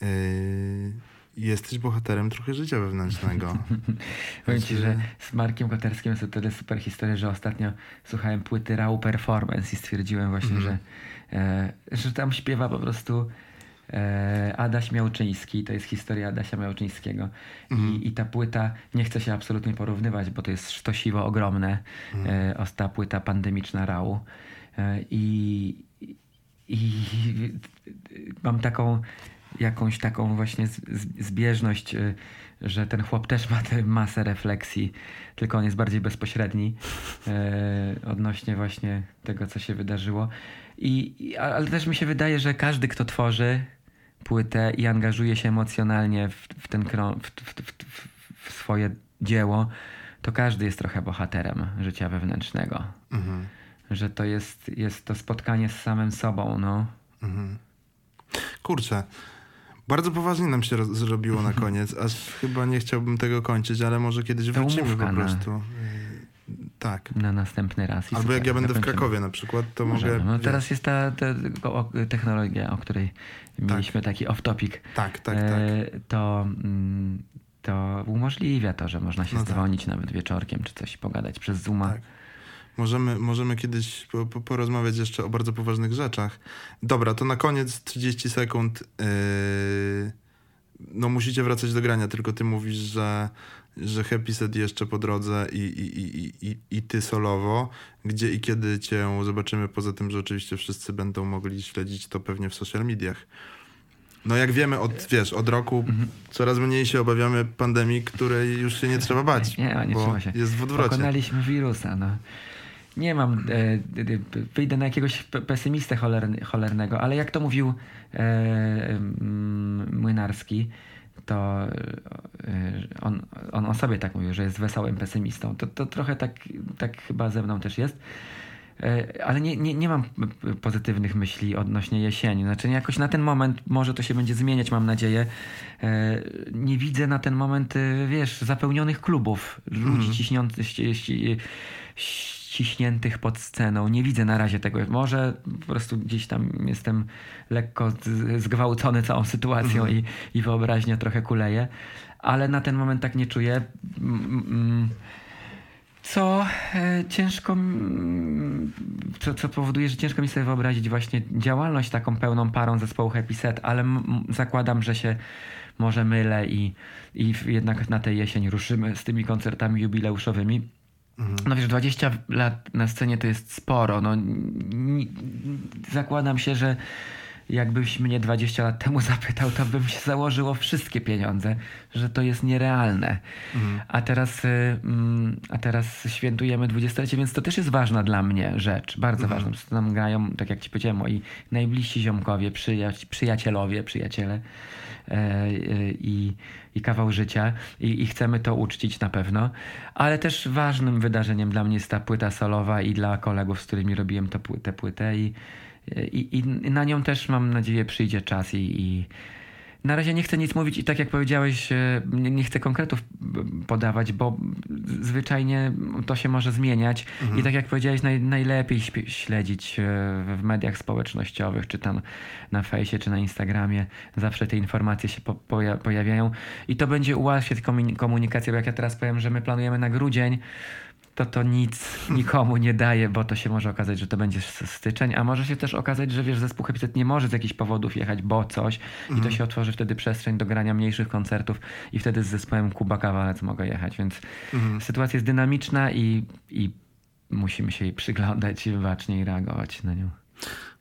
A: yy, jesteś bohaterem trochę życia wewnętrznego.
B: Powiem ci, że z Markiem Koterskim jest to tyle super historia, że ostatnio słuchałem płyty Raw Performance i stwierdziłem właśnie, mm -hmm. że, e, że tam śpiewa po prostu e, Adaś Miałczyński, to jest historia Adasia Miałczyńskiego. Mm -hmm. I, mhm. I ta płyta, nie chcę się absolutnie porównywać, bo to jest sztosiwo ogromne, mm e, ta płyta pandemiczna Rau. E, I, i mam taką jakąś taką właśnie zbieżność, y, że ten chłop też ma tę masę refleksji, tylko on jest bardziej bezpośredni e, odnośnie właśnie tego, co się wydarzyło. I, ale też mi się wydaje, że każdy, kto tworzy płytę i angażuje się emocjonalnie w, w ten w, w, w, swoje dzieło, to każdy jest trochę bohaterem życia wewnętrznego. Mhm. Że to jest, jest to spotkanie z samym sobą, no. Mhm.
A: Kurczę, bardzo poważnie nam się zrobiło na koniec, aż chyba nie chciałbym tego kończyć, ale może kiedyś wrócimy po prostu. Na... Tak.
B: Na następny raz.
A: Albo jak ja będę w Krakowie na przykład, to Możemy. mogę...
B: No teraz jest ta, ta, technologia, o której tak. mieliśmy taki off-topic.
A: Tak, tak, tak. E,
B: to, mm, to umożliwia to, że można się no tak. dzwonić tak. nawet wieczorkiem, czy coś pogadać przez Zooma. Tak.
A: Możemy, możemy kiedyś po, po, porozmawiać jeszcze o bardzo poważnych rzeczach. Dobra, to na koniec 30 sekund. Yy, no musicie wracać do grania, tylko ty mówisz, że, że Happy Set jeszcze po drodze i, i, i, i, i ty solowo. Gdzie i kiedy cię zobaczymy, poza tym, że oczywiście wszyscy będą mogli śledzić to pewnie w social mediach. No jak wiemy, od, wiesz, od roku mhm. coraz mniej się obawiamy pandemii, której już się nie trzeba bać.
B: Nie, nie, trzeba się.
A: Jest w odwrocie.
B: Pokonaliśmy wirusa, no nie mam, e, wyjdę na jakiegoś pesymistę cholerny, cholernego, ale jak to mówił e, Młynarski, to e, on, on o sobie tak mówił, że jest wesołym pesymistą. To, to trochę tak, tak chyba ze mną też jest. Ale nie, nie, nie mam pozytywnych myśli odnośnie jesieni. Znaczy jakoś na ten moment, może to się będzie zmieniać, mam nadzieję. Nie widzę na ten moment, wiesz, zapełnionych klubów. Ludzi mm. ciśniących ciśniętych pod sceną. Nie widzę na razie tego. Może po prostu gdzieś tam jestem lekko zgwałcony całą sytuacją mhm. i, i wyobraźnia trochę kuleje, ale na ten moment tak nie czuję. Co e, ciężko, co, co powoduje, że ciężko mi sobie wyobrazić właśnie działalność taką pełną parą zespołu Happy Set, ale zakładam, że się może mylę i, i jednak na tę jesień ruszymy z tymi koncertami jubileuszowymi. Mhm. No wiesz, 20 lat na scenie to jest sporo. No, zakładam się, że jakbyś mnie 20 lat temu zapytał, to bym się założyło wszystkie pieniądze, że to jest nierealne. Mhm. A, teraz, y, mm, a teraz świętujemy 20-lecie, więc to też jest ważna dla mnie rzecz, bardzo mhm. ważna. Tam grają, tak jak ci powiedziałem, moi najbliżsi ziomkowie, przyjacielowie, przyjaciele. E, i, i kawał życia I, i chcemy to uczcić na pewno. Ale też ważnym wydarzeniem dla mnie jest ta płyta solowa i dla kolegów, z którymi robiłem tę płytę i, i, i na nią też mam nadzieję przyjdzie czas i, i na razie nie chcę nic mówić i tak jak powiedziałeś, e, nie, chcę konkretów podawać, bo zwyczajnie to się może zmieniać mhm. i tak jak powiedziałeś, naj, najlepiej śledzić e, w mediach społecznościowych, czy tam na fejsie, czy na Instagramie. Zawsze te informacje się po, pojawiają i to będzie ułatwiać komunikację, bo jak ja teraz powiem, że my planujemy na grudzień, to to nic nikomu nie daje, bo to się może okazać, że to będzie styczeń, a może się też okazać, że wiesz, zespół Happy nie może z jakichś powodów jechać, bo coś i to mhm. się otworzy wtedy przestrzeń do grania mniejszych koncertów i wtedy z zespołem Kuba Kawalec mogę jechać, więc mhm. sytuacja jest dynamiczna i, i musimy się jej przyglądać i bacznie i reagować na nią.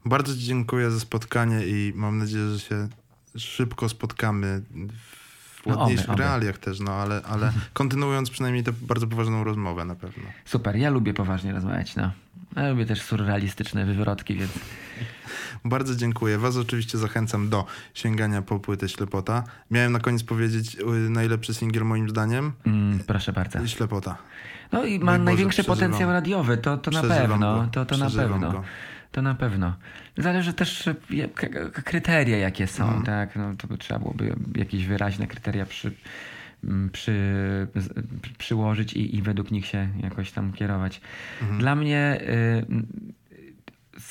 A: Bardzo Ci dziękuję za spotkanie i mam nadzieję, że się szybko spotkamy w
B: No,
A: ładniejszych
B: oby, oby.
A: realiach też, no ale, ale kontynuując przynajmniej tę bardzo poważną rozmowę na pewno.
B: Super, ja lubię poważnie rozmawiać, no. Ja lubię też surrealistyczne wywrotki, więc
A: Bardzo dziękuję. Was oczywiście zachęcam do sięgania po płytę Ślepota. Miałem na koniec powiedzieć y, najlepszy singiel moim zdaniem.
B: mm, proszę bardzo.
A: Ślepota.
B: No i ma największy
A: przeżywam.
B: potencjał radiowy, to, to na pewno.
A: go.
B: To, to na pewno.
A: go.
B: To na pewno. Zależy też kryteria, jakie są,
A: Mhm.
B: tak? No, to by trzeba byłoby jakieś wyraźne kryteria przy, m, przy, przyłożyć i, i według nich się jakoś tam kierować.
A: Mhm.
B: Dla mnie y,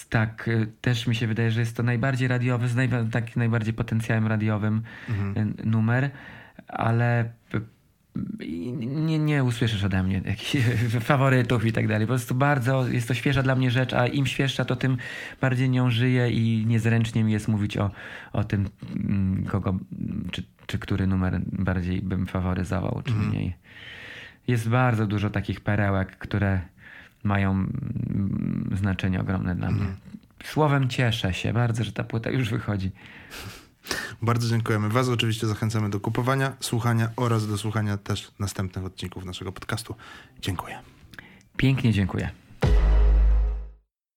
B: tak y, też mi się wydaje, że jest to najbardziej radiowy, z najwa- tak najbardziej potencjałem radiowym
A: Mhm.
B: y, numer, ale nie, nie usłyszysz ode mnie jakichś faworytów i tak dalej. Po prostu bardzo jest to świeża dla mnie rzecz, a im świeższa, to tym bardziej nią żyję i niezręcznie mi jest mówić o, o tym, mm, kogo, czy, czy który numer bardziej bym faworyzował, czy mniej. Jest bardzo dużo takich perełek, które mają mm, znaczenie ogromne dla mnie. Słowem cieszę się bardzo, że ta płyta już wychodzi.
A: Bardzo dziękujemy. Was oczywiście zachęcamy do kupowania, słuchania oraz do słuchania też następnych odcinków naszego podcastu. Dziękuję.
B: Pięknie dziękuję.